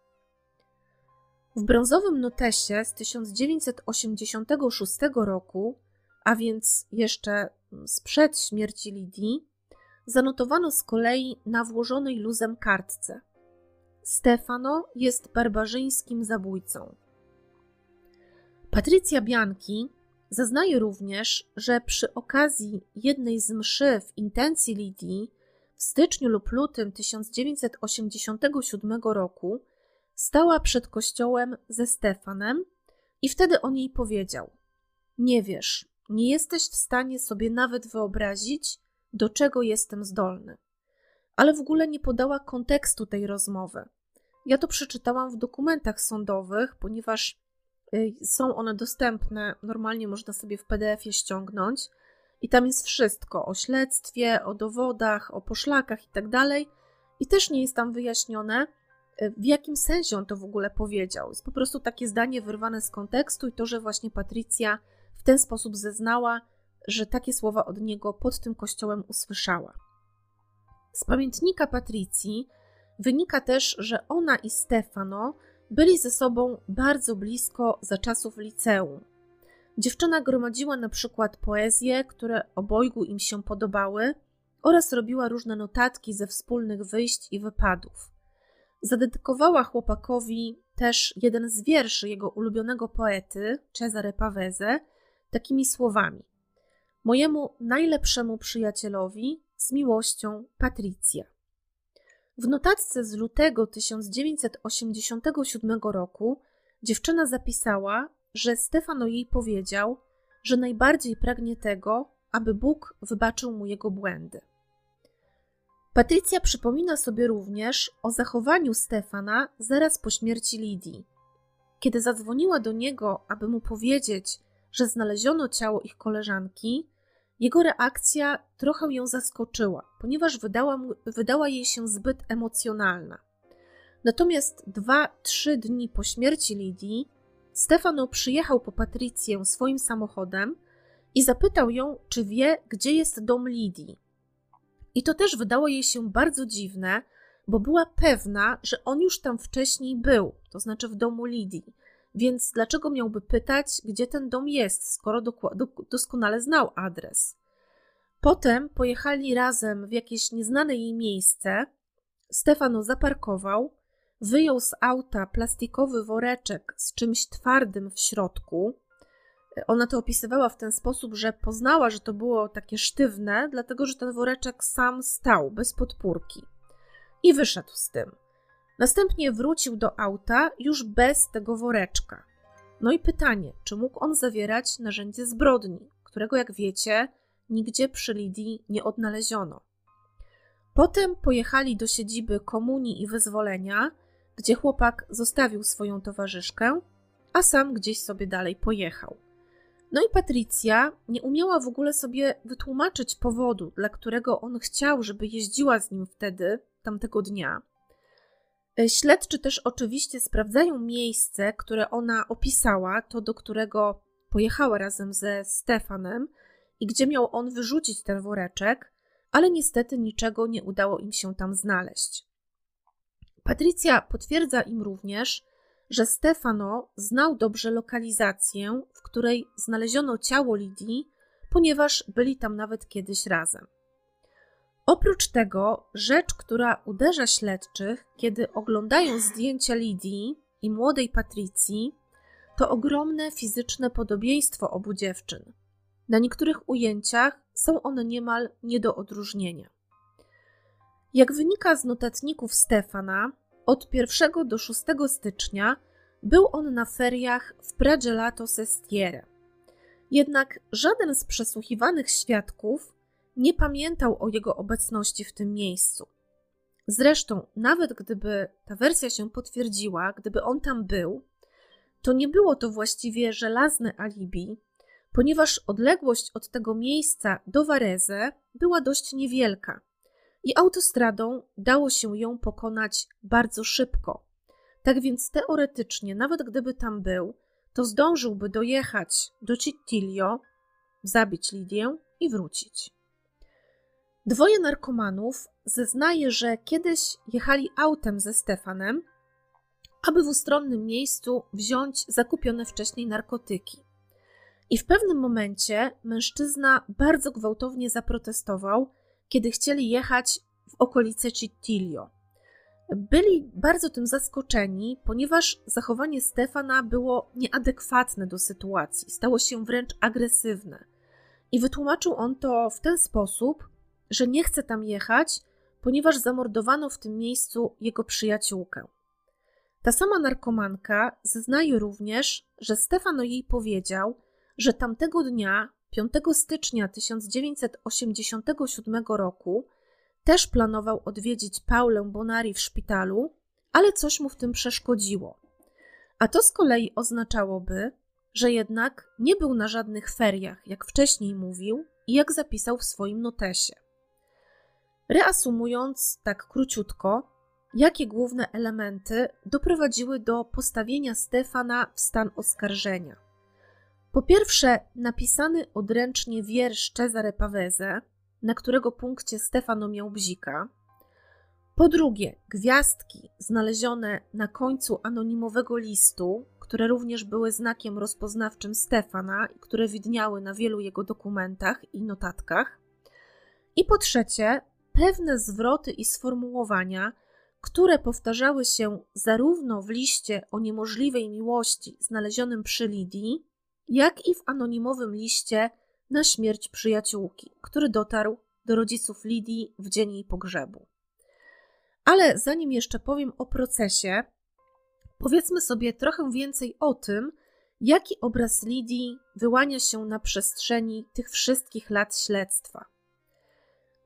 W brązowym notesie z 1986 roku, a więc jeszcze sprzed śmierci Lidii, zanotowano z kolei na włożonej luzem kartce. Stefano jest barbarzyńskim zabójcą. Patrycja Bianchi zaznaje również, że przy okazji jednej z mszy w intencji Lidii w styczniu lub lutym 1987 roku stała przed kościołem ze Stefanem i wtedy on jej powiedział: Nie wiesz, nie jesteś w stanie sobie nawet wyobrazić, do czego jestem zdolny. Ale w ogóle nie podała kontekstu tej rozmowy. Ja to przeczytałam w dokumentach sądowych, ponieważ y, są one dostępne, normalnie można sobie w PDF-ie ściągnąć. I tam jest wszystko o śledztwie, o dowodach, o poszlakach i tak. I też nie jest tam wyjaśnione, w jakim sensie on to w ogóle powiedział. Jest po prostu takie zdanie wyrwane z kontekstu i to, że właśnie Patrycja w ten sposób zeznała, że takie słowa od niego pod tym kościołem usłyszała. Z pamiętnika Patrycji wynika też, że ona i Stefano byli ze sobą bardzo blisko za czasów liceum. Dziewczyna gromadziła na przykład poezje, które obojgu im się podobały, oraz robiła różne notatki ze wspólnych wyjść i wypadów. Zadedykowała chłopakowi też jeden z wierszy jego ulubionego poety, Cesare Pavese, takimi słowami: Mojemu najlepszemu przyjacielowi z miłością Patrycja. W notatce z lutego 1987 roku dziewczyna zapisała, że Stefano jej powiedział, że najbardziej pragnie tego, aby Bóg wybaczył mu jego błędy. Patrycja przypomina sobie również o zachowaniu Stefana zaraz po śmierci Lidii. Kiedy zadzwoniła do niego, aby mu powiedzieć, że znaleziono ciało ich koleżanki, jego reakcja trochę ją zaskoczyła, ponieważ wydała, mu, wydała jej się zbyt emocjonalna. Natomiast dwa, trzy dni po śmierci Lidii, Stefano przyjechał po Patrycję swoim samochodem i zapytał ją, czy wie, gdzie jest dom Lidii. I to też wydało jej się bardzo dziwne, bo była pewna, że on już tam wcześniej był, to znaczy w domu Lidii. Więc dlaczego miałby pytać, gdzie ten dom jest, skoro doskonale znał adres? Potem pojechali razem w jakieś nieznane jej miejsce. Stefano zaparkował, wyjął z auta plastikowy woreczek z czymś twardym w środku. Ona to opisywała w ten sposób, że poznała, że to było takie sztywne, dlatego że ten woreczek sam stał, bez podpórki. I wyszedł z tym. Następnie wrócił do auta już bez tego woreczka. No i pytanie, czy mógł on zawierać narzędzie zbrodni, którego, jak wiecie, nigdzie przy Lidii nie odnaleziono. Potem pojechali do siedziby komunii i wyzwolenia, gdzie chłopak zostawił swoją towarzyszkę, a sam gdzieś sobie dalej pojechał. No i Patrycja nie umiała w ogóle sobie wytłumaczyć powodu, dla którego on chciał, żeby jeździła z nim wtedy, tamtego dnia. E, śledczy też oczywiście sprawdzają miejsce, które ona opisała, to do którego pojechała razem ze Stefanem i gdzie miał on wyrzucić ten woreczek, ale niestety niczego nie udało im się tam znaleźć. Patrycja potwierdza im również, że Stefano znał dobrze lokalizację, w której znaleziono ciało Lidii, ponieważ byli tam nawet kiedyś razem. Oprócz tego, rzecz, która uderza śledczych, kiedy oglądają zdjęcia Lidii i młodej Patrycji, to ogromne fizyczne podobieństwo obu dziewczyn. Na niektórych ujęciach są one niemal nie do odróżnienia. Jak wynika z notatników Stefana, od 1 do 6 stycznia był on na feriach w Pragelato Sestiere. Jednak żaden z przesłuchiwanych świadków nie pamiętał o jego obecności w tym miejscu. Zresztą, nawet gdyby ta wersja się potwierdziła, gdyby on tam był, to nie było to właściwie żelazne alibi, ponieważ odległość od tego miejsca do Varese była dość niewielka i autostradą dało się ją pokonać bardzo szybko. Tak więc teoretycznie, nawet gdyby tam był, to zdążyłby dojechać do Cittilio, zabić Lidię i wrócić. Dwoje narkomanów zeznaje, że kiedyś jechali autem ze Stefanem, aby w ustronnym miejscu wziąć zakupione wcześniej narkotyki. I w pewnym momencie mężczyzna bardzo gwałtownie zaprotestował, kiedy chcieli jechać w okolice Cittilio. Byli bardzo tym zaskoczeni, ponieważ zachowanie Stefana było nieadekwatne do sytuacji, stało się wręcz agresywne. I wytłumaczył on to w ten sposób, że nie chce tam jechać, ponieważ zamordowano w tym miejscu jego przyjaciółkę. Ta sama narkomanka zeznaje również, że Stefano jej powiedział, że tamtego dnia, 5 stycznia 1987 roku, też planował odwiedzić Paulę Bonari w szpitalu, ale coś mu w tym przeszkodziło. A to z kolei oznaczałoby, że jednak nie był na żadnych feriach, jak wcześniej mówił i jak zapisał w swoim notesie. Reasumując tak króciutko, jakie główne elementy doprowadziły do postawienia Stefana w stan oskarżenia? Po pierwsze, napisany odręcznie wiersz Cezare Pavese, na którego punkcie Stefano miał bzika. Po drugie, gwiazdki znalezione na końcu anonimowego listu, które również były znakiem rozpoznawczym Stefana i które widniały na wielu jego dokumentach i notatkach. I po trzecie, pewne zwroty i sformułowania, które powtarzały się zarówno w liście o niemożliwej miłości znalezionym przy Lidii, jak i w anonimowym liście na śmierć przyjaciółki, który dotarł do rodziców Lidii w dzień jej pogrzebu. Ale zanim jeszcze powiem o procesie, powiedzmy sobie trochę więcej o tym, jaki obraz Lidii wyłania się na przestrzeni tych wszystkich lat śledztwa.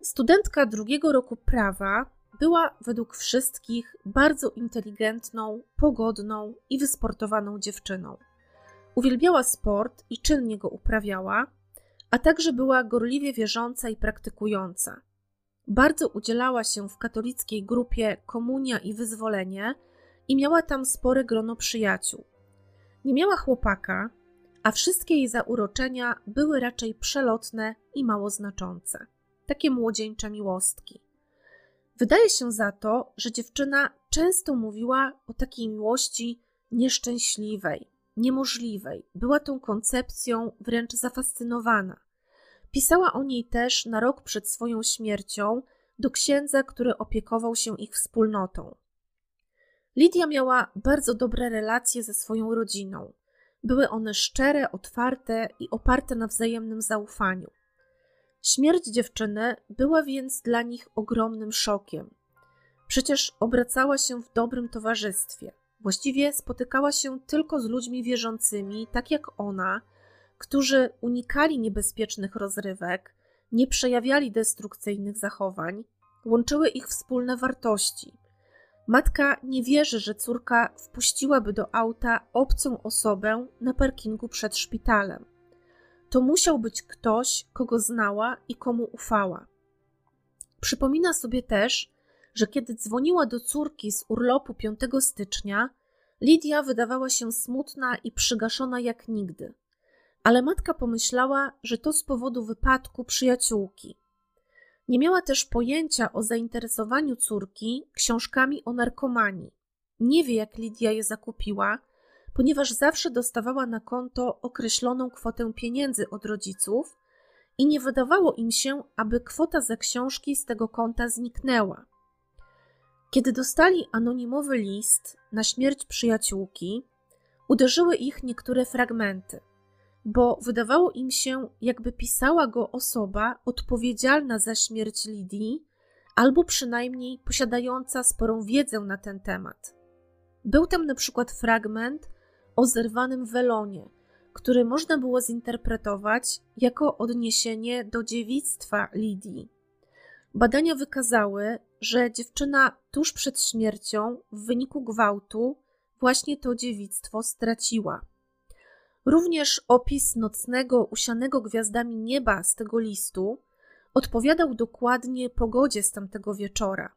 Studentka drugiego roku prawa była według wszystkich bardzo inteligentną, pogodną i wysportowaną dziewczyną. Uwielbiała sport i czynnie go uprawiała, a także była gorliwie wierząca i praktykująca. Bardzo udzielała się w katolickiej grupie Komunia i Wyzwolenie i miała tam spore grono przyjaciół. Nie miała chłopaka, a wszystkie jej zauroczenia były raczej przelotne i mało znaczące. Takie młodzieńcze miłostki. Wydaje się za to, że dziewczyna często mówiła o takiej miłości nieszczęśliwej, niemożliwej. Była tą koncepcją wręcz zafascynowana. Pisała o niej też na rok przed swoją śmiercią do księdza, który opiekował się ich wspólnotą. Lidia miała bardzo dobre relacje ze swoją rodziną. Były one szczere, otwarte i oparte na wzajemnym zaufaniu. Śmierć dziewczyny była więc dla nich ogromnym szokiem. Przecież obracała się w dobrym towarzystwie. Właściwie spotykała się tylko z ludźmi wierzącymi, tak jak ona, którzy unikali niebezpiecznych rozrywek, nie przejawiali destrukcyjnych zachowań, łączyły ich wspólne wartości. Matka nie wierzy, że córka wpuściłaby do auta obcą osobę na parkingu przed szpitalem. To musiał być ktoś, kogo znała i komu ufała. Przypomina sobie też, że kiedy dzwoniła do córki z urlopu 5 stycznia, Lidia wydawała się smutna i przygaszona jak nigdy. Ale matka pomyślała, że to z powodu wypadku przyjaciółki. Nie miała też pojęcia o zainteresowaniu córki książkami o narkomanii. Nie wie, jak Lidia je zakupiła, ponieważ zawsze dostawała na konto określoną kwotę pieniędzy od rodziców i nie wydawało im się, aby kwota za książki z tego konta zniknęła. Kiedy dostali anonimowy list na śmierć przyjaciółki, uderzyły ich niektóre fragmenty, bo wydawało im się, jakby pisała go osoba odpowiedzialna za śmierć Lidii, albo przynajmniej posiadająca sporą wiedzę na ten temat. Był tam na przykład fragment o zerwanym welonie, który można było zinterpretować jako odniesienie do dziewictwa Lidii. Badania wykazały, że dziewczyna tuż przed śmiercią w wyniku gwałtu właśnie to dziewictwo straciła. Również opis nocnego, usianego gwiazdami nieba z tego listu odpowiadał dokładnie pogodzie z tamtego wieczora.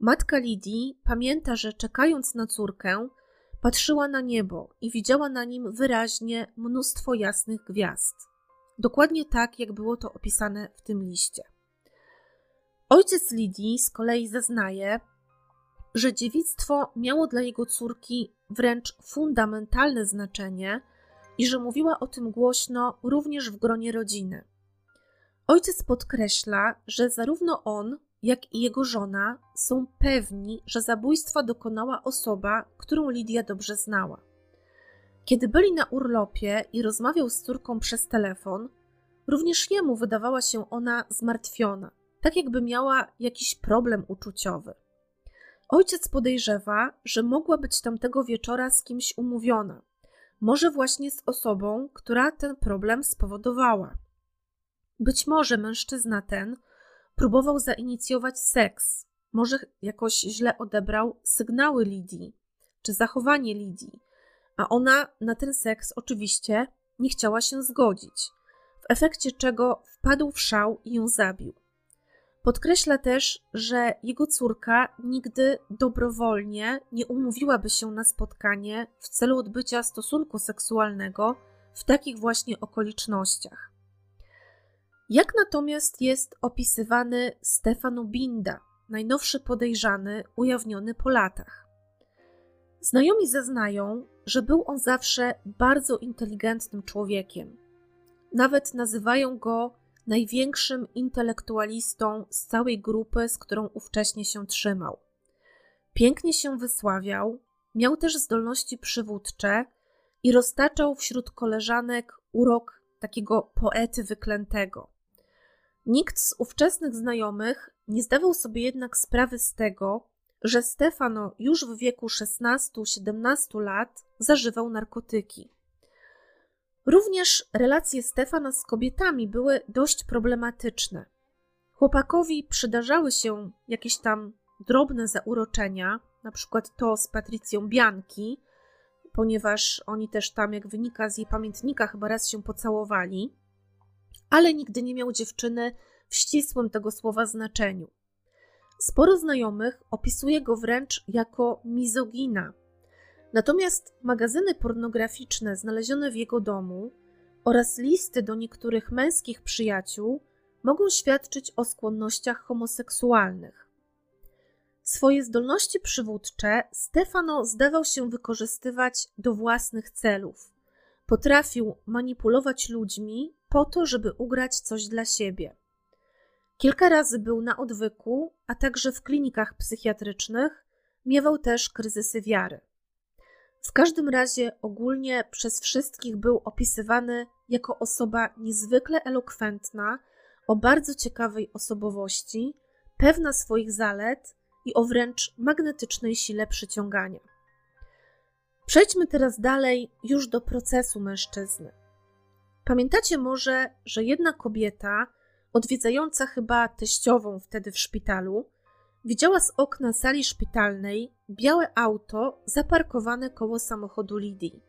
Matka Lidii pamięta, że czekając na córkę, patrzyła na niebo i widziała na nim wyraźnie mnóstwo jasnych gwiazd. Dokładnie tak, jak było to opisane w tym liście. Ojciec Lidii z kolei zeznaje, że dziewictwo miało dla jego córki wręcz fundamentalne znaczenie i że mówiła o tym głośno również w gronie rodziny. Ojciec podkreśla, że zarówno on, jak i jego żona są pewni, że zabójstwa dokonała osoba, którą Lidia dobrze znała. Kiedy byli na urlopie i rozmawiał z córką przez telefon, również jemu wydawała się ona zmartwiona, tak jakby miała jakiś problem uczuciowy. Ojciec podejrzewa, że mogła być tamtego wieczora z kimś umówiona, może właśnie z osobą, która ten problem spowodowała. Być może mężczyzna ten próbował zainicjować seks, może jakoś źle odebrał sygnały Lidii czy zachowanie Lidii, a ona na ten seks oczywiście nie chciała się zgodzić, w efekcie czego wpadł w szał i ją zabił. Podkreśla też, że jego córka nigdy dobrowolnie nie umówiłaby się na spotkanie w celu odbycia stosunku seksualnego w takich właśnie okolicznościach. Jak natomiast jest opisywany Stefano Binda, najnowszy podejrzany, ujawniony po latach? Znajomi zeznają, że był on zawsze bardzo inteligentnym człowiekiem. Nawet nazywają go największym intelektualistą z całej grupy, z którą ówcześnie się trzymał. Pięknie się wysławiał, miał też zdolności przywódcze i roztaczał wśród koleżanek urok takiego poety wyklętego. Nikt z ówczesnych znajomych nie zdawał sobie jednak sprawy z tego, że Stefano już w wieku 16-17 lat zażywał narkotyki. Również relacje Stefana z kobietami były dość problematyczne. Chłopakowi przydarzały się jakieś tam drobne zauroczenia, na przykład to z Patrycją Bianki, ponieważ oni też tam, jak wynika z jej pamiętnika, chyba raz się pocałowali, ale nigdy nie miał dziewczyny w ścisłym tego słowa znaczeniu. Sporo znajomych opisuje go wręcz jako mizogina, Natomiast magazyny pornograficzne znalezione w jego domu oraz listy do niektórych męskich przyjaciół mogą świadczyć o skłonnościach homoseksualnych. Swoje zdolności przywódcze Stefano zdawał się wykorzystywać do własnych celów. Potrafił manipulować ludźmi po to, żeby ugrać coś dla siebie. Kilka razy był na odwyku, a także w klinikach psychiatrycznych, miewał też kryzysy wiary. W każdym razie ogólnie przez wszystkich był opisywany jako osoba niezwykle elokwentna, o bardzo ciekawej osobowości, pewna swoich zalet i o wręcz magnetycznej sile przyciągania. Przejdźmy teraz dalej już do procesu mężczyzny. Pamiętacie może, że jedna kobieta, odwiedzająca chyba teściową wtedy w szpitalu, Widziała z okna sali szpitalnej białe auto zaparkowane koło samochodu Lidii.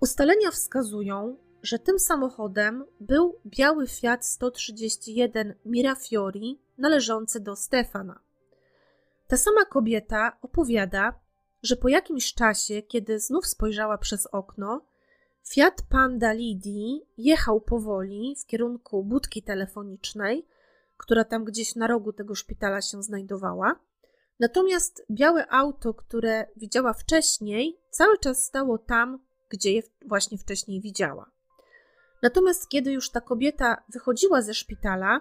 Ustalenia wskazują, że tym samochodem był biały Fiat 131 Mirafiori należący do Stefana. Ta sama kobieta opowiada, że po jakimś czasie, kiedy znów spojrzała przez okno, Fiat Panda Lidii jechał powoli w kierunku budki telefonicznej, która tam gdzieś na rogu tego szpitala się znajdowała. Natomiast białe auto, które widziała wcześniej, cały czas stało tam, gdzie je właśnie wcześniej widziała. Natomiast kiedy już ta kobieta wychodziła ze szpitala,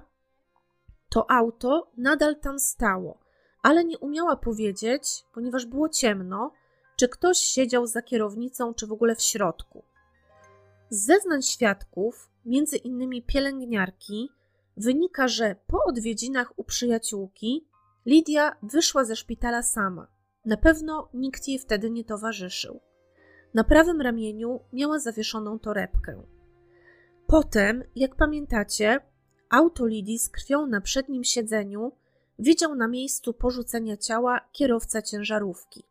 to auto nadal tam stało, ale nie umiała powiedzieć, ponieważ było ciemno, czy ktoś siedział za kierownicą, czy w ogóle w środku. Z zeznań świadków, między innymi pielęgniarki, wynika, że po odwiedzinach u przyjaciółki Lidia wyszła ze szpitala sama. Na pewno nikt jej wtedy nie towarzyszył. Na prawym ramieniu miała zawieszoną torebkę. Potem, jak pamiętacie, auto Lidii z krwią na przednim siedzeniu widział na miejscu porzucenia ciała kierowca ciężarówki.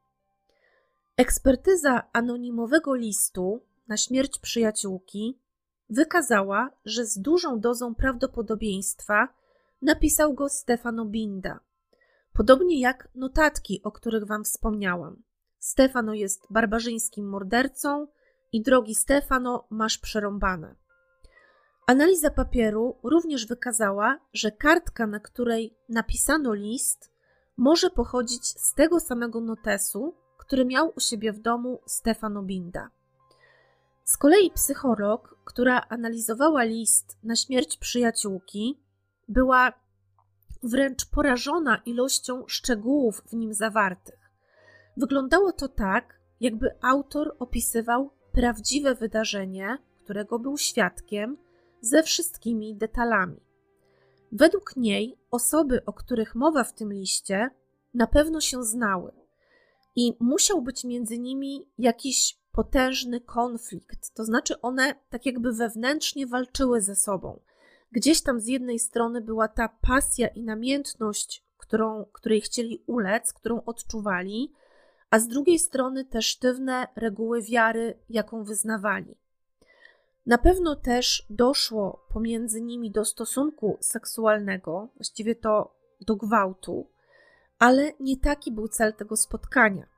Ekspertyza anonimowego listu na śmierć przyjaciółki wykazała, że z dużą dozą prawdopodobieństwa napisał go Stefano Binda, podobnie jak notatki, o których Wam wspomniałam. Stefano jest barbarzyńskim mordercą i drogi Stefano, masz przerąbane. Analiza papieru również wykazała, że kartka, na której napisano list, może pochodzić z tego samego notesu, który miał u siebie w domu Stefano Binda. Z kolei psycholog, która analizowała list na śmierć przyjaciółki, była wręcz porażona ilością szczegółów w nim zawartych. Wyglądało to tak, jakby autor opisywał prawdziwe wydarzenie, którego był świadkiem, ze wszystkimi detalami. Według niej osoby, o których mowa w tym liście, na pewno się znały i musiał być między nimi jakiś potężny konflikt, to znaczy one tak jakby wewnętrznie walczyły ze sobą. Gdzieś tam z jednej strony była ta pasja i namiętność, którą, której chcieli ulec, którą odczuwali, a z drugiej strony te sztywne reguły wiary, jaką wyznawali. Na pewno też doszło pomiędzy nimi do stosunku seksualnego, właściwie to do gwałtu, ale nie taki był cel tego spotkania.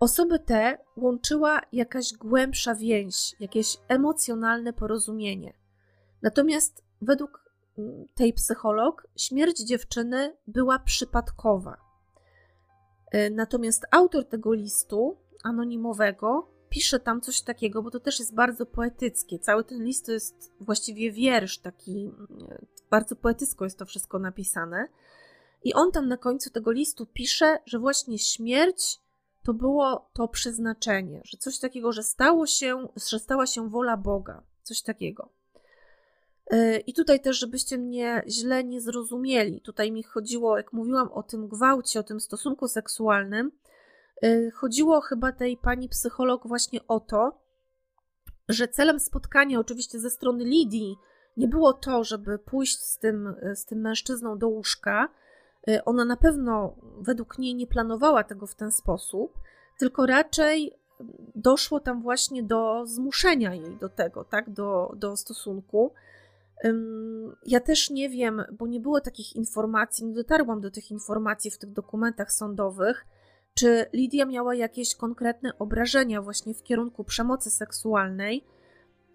Osoby te łączyła jakaś głębsza więź, jakieś emocjonalne porozumienie. Natomiast według mm, tej psycholog śmierć dziewczyny była przypadkowa. E, natomiast autor tego listu anonimowego pisze tam coś takiego, bo to też jest bardzo poetyckie. Cały ten list to jest właściwie wiersz, taki mm, bardzo poetycko jest to wszystko napisane. I on tam na końcu tego listu pisze, że właśnie śmierć to było to przeznaczenie, że coś takiego, że stało się, że stała się wola Boga, coś takiego. E, I tutaj też, żebyście mnie źle nie zrozumieli, tutaj mi chodziło, jak mówiłam o tym gwałcie, o tym stosunku seksualnym, e, chodziło chyba tej pani psycholog właśnie o to, że celem spotkania, oczywiście ze strony Lidii, nie było to, żeby pójść z tym, z tym mężczyzną do łóżka, ona na pewno według niej nie planowała tego w ten sposób, tylko raczej doszło tam właśnie do zmuszenia jej do tego, tak, do, do stosunku. Ja też nie wiem, bo nie było takich informacji, nie dotarłam do tych informacji w tych dokumentach sądowych, czy Lidia miała jakieś konkretne obrażenia właśnie w kierunku przemocy seksualnej.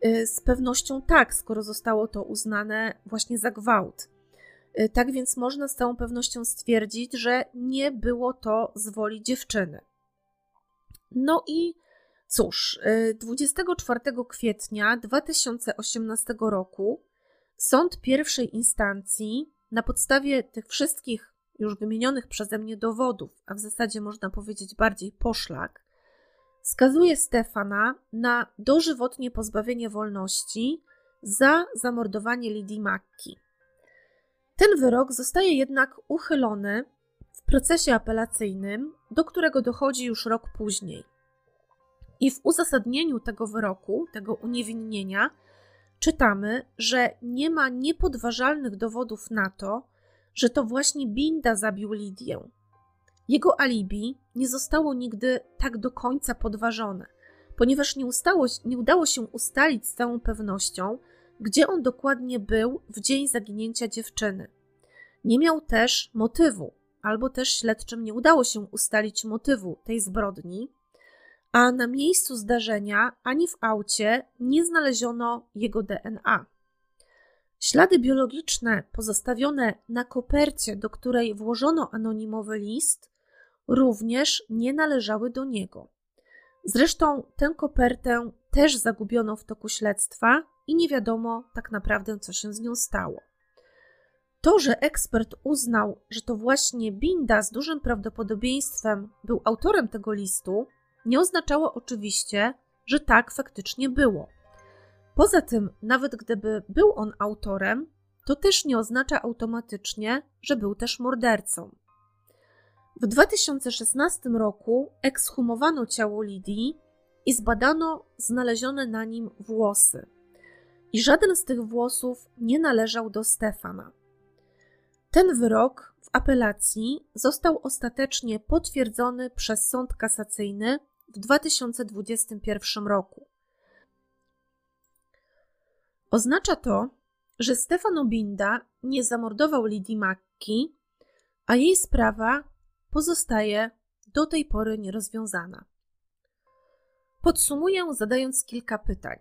Y, z pewnością tak, skoro zostało to uznane właśnie za gwałt. Y, tak więc można z całą pewnością stwierdzić, że nie było to z woli dziewczyny. No i cóż, 24 y, kwietnia 2018 roku sąd pierwszej instancji na podstawie tych wszystkich już wymienionych przeze mnie dowodów, a w zasadzie można powiedzieć bardziej poszlak, skazuje Stefana na dożywotnie pozbawienie wolności za zamordowanie Lidii Macki. Ten wyrok zostaje jednak uchylony w procesie apelacyjnym, do którego dochodzi już rok później. I w uzasadnieniu tego wyroku, tego uniewinnienia, czytamy, że nie ma niepodważalnych dowodów na to, że to właśnie Binda zabił Lidię. Jego alibi nie zostało nigdy tak do końca podważone, ponieważ nie, ustało, nie udało się ustalić z całą pewnością, gdzie on dokładnie był w dzień zaginięcia dziewczyny. Nie miał też motywu, albo też śledczym nie udało się ustalić motywu tej zbrodni, a na miejscu zdarzenia ani w aucie nie znaleziono jego DNA. Ślady biologiczne pozostawione na kopercie, do której włożono anonimowy list, również nie należały do niego. Zresztą tę kopertę też zagubiono w toku śledztwa i nie wiadomo tak naprawdę, co się z nią stało. To, że ekspert uznał, że to właśnie Binda z dużym prawdopodobieństwem był autorem tego listu, nie oznaczało oczywiście, że tak faktycznie było. Poza tym, nawet gdyby był on autorem, to też nie oznacza automatycznie, że był też mordercą. W 2016 roku ekshumowano ciało Lidii i zbadano znalezione na nim włosy. I żaden z tych włosów nie należał do Stefana. Ten wyrok w apelacji został ostatecznie potwierdzony przez sąd kasacyjny w 2021 roku. Oznacza to, że Stefano Binda nie zamordował Lidii Macki, a jej sprawa pozostaje do tej pory nierozwiązana. Podsumuję zadając kilka pytań.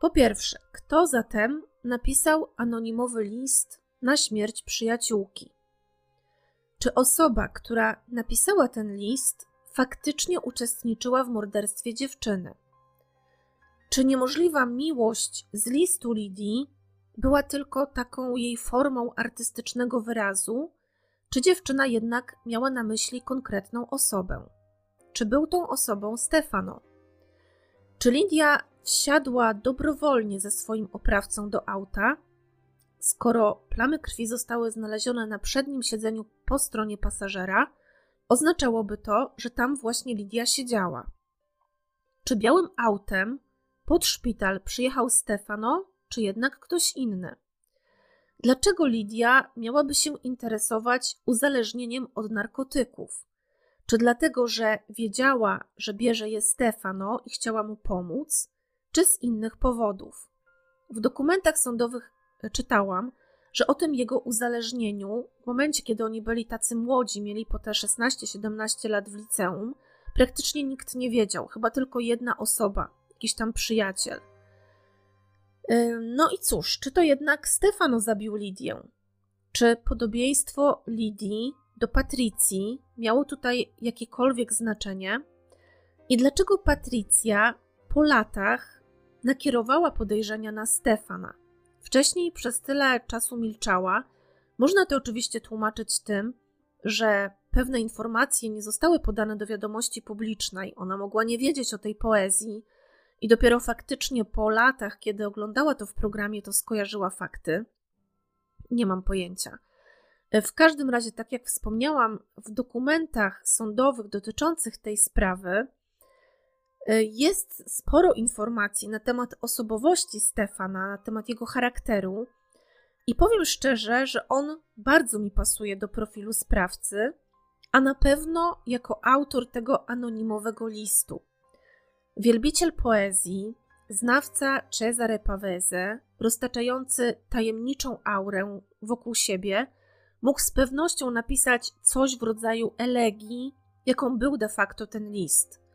Po pierwsze, kto zatem napisał anonimowy list na śmierć przyjaciółki? Czy osoba, która napisała ten list, faktycznie uczestniczyła w morderstwie dziewczyny? Czy niemożliwa miłość z listu Lidii była tylko taką jej formą artystycznego wyrazu, czy dziewczyna jednak miała na myśli konkretną osobę? Czy był tą osobą Stefano? Czy Lidia wsiadła dobrowolnie ze swoim oprawcą do auta, skoro plamy krwi zostały znalezione na przednim siedzeniu po stronie pasażera, oznaczałoby to, że tam właśnie Lidia siedziała. Czy białym autem pod szpital przyjechał Stefano, czy jednak ktoś inny? Dlaczego Lidia miałaby się interesować uzależnieniem od narkotyków? Czy dlatego, że wiedziała, że bierze je Stefano i chciała mu pomóc, czy z innych powodów? W dokumentach sądowych e, czytałam, że o tym jego uzależnieniu, w momencie kiedy oni byli tacy młodzi, mieli po te 16-17 lat w liceum, praktycznie nikt nie wiedział, chyba tylko jedna osoba, jakiś tam przyjaciel. No i cóż, czy to jednak Stefano zabił Lidię? Czy podobieństwo Lidii do Patrycji miało tutaj jakiekolwiek znaczenie? I dlaczego Patrycja po latach nakierowała podejrzenia na Stefana? Wcześniej przez tyle czasu milczała. Można to oczywiście tłumaczyć tym, że pewne informacje nie zostały podane do wiadomości publicznej. Ona mogła nie wiedzieć o tej poezji, i dopiero faktycznie po latach, kiedy oglądała to w programie, to skojarzyła fakty. Nie mam pojęcia. W każdym razie, tak jak wspomniałam, w dokumentach sądowych dotyczących tej sprawy jest sporo informacji na temat osobowości Stefana, na temat jego charakteru. I powiem szczerze, że on bardzo mi pasuje do profilu sprawcy, a na pewno jako autor tego anonimowego listu. Wielbiciel poezji, znawca Cesare Pavese, roztaczający tajemniczą aurę wokół siebie, mógł z pewnością napisać coś w rodzaju elegii, jaką był de facto ten list.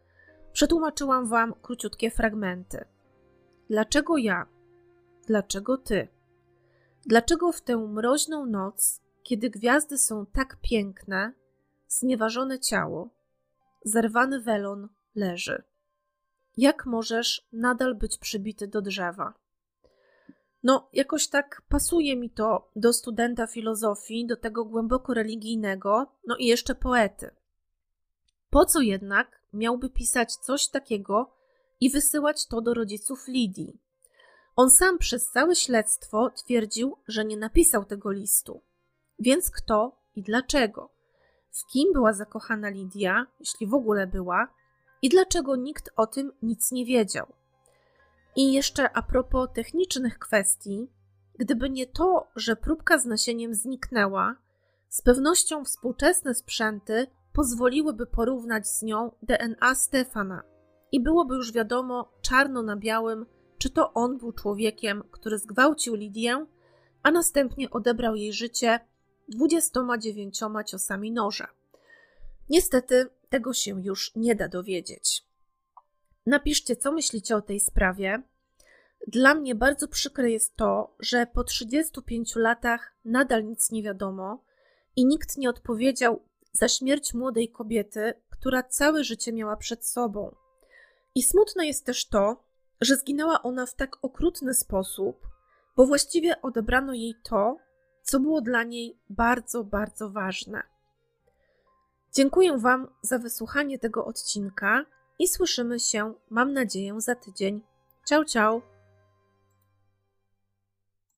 Przetłumaczyłam wam króciutkie fragmenty. Dlaczego ja? Dlaczego ty? Dlaczego w tę mroźną noc, kiedy gwiazdy są tak piękne, znieważone ciało, zerwany welon leży? Jak możesz nadal być przybity do drzewa? No, jakoś tak pasuje mi to do studenta filozofii, do tego głęboko religijnego, no i jeszcze poety. Po co jednak miałby pisać coś takiego i wysyłać to do rodziców Lidii? On sam przez całe śledztwo twierdził, że nie napisał tego listu. Więc kto i dlaczego? W kim była zakochana Lidia, jeśli w ogóle była, i dlaczego nikt o tym nic nie wiedział? I jeszcze a propos technicznych kwestii, gdyby nie to, że próbka z nasieniem zniknęła, z pewnością współczesne sprzęty pozwoliłyby porównać z nią DNA Stefana i byłoby już wiadomo czarno na białym, czy to on był człowiekiem, który zgwałcił Lidię, a następnie odebrał jej życie 29 ciosami noża. Niestety tego się już nie da dowiedzieć. Napiszcie, co myślicie o tej sprawie. Dla mnie bardzo przykre jest to, że po 35 latach nadal nic nie wiadomo i nikt nie odpowiedział za śmierć młodej kobiety, która całe życie miała przed sobą. I smutne jest też to, że zginęła ona w tak okrutny sposób, bo właściwie odebrano jej to, co było dla niej bardzo, bardzo ważne. Dziękuję Wam za wysłuchanie tego odcinka i słyszymy się, mam nadzieję, za tydzień. Ciao, ciao!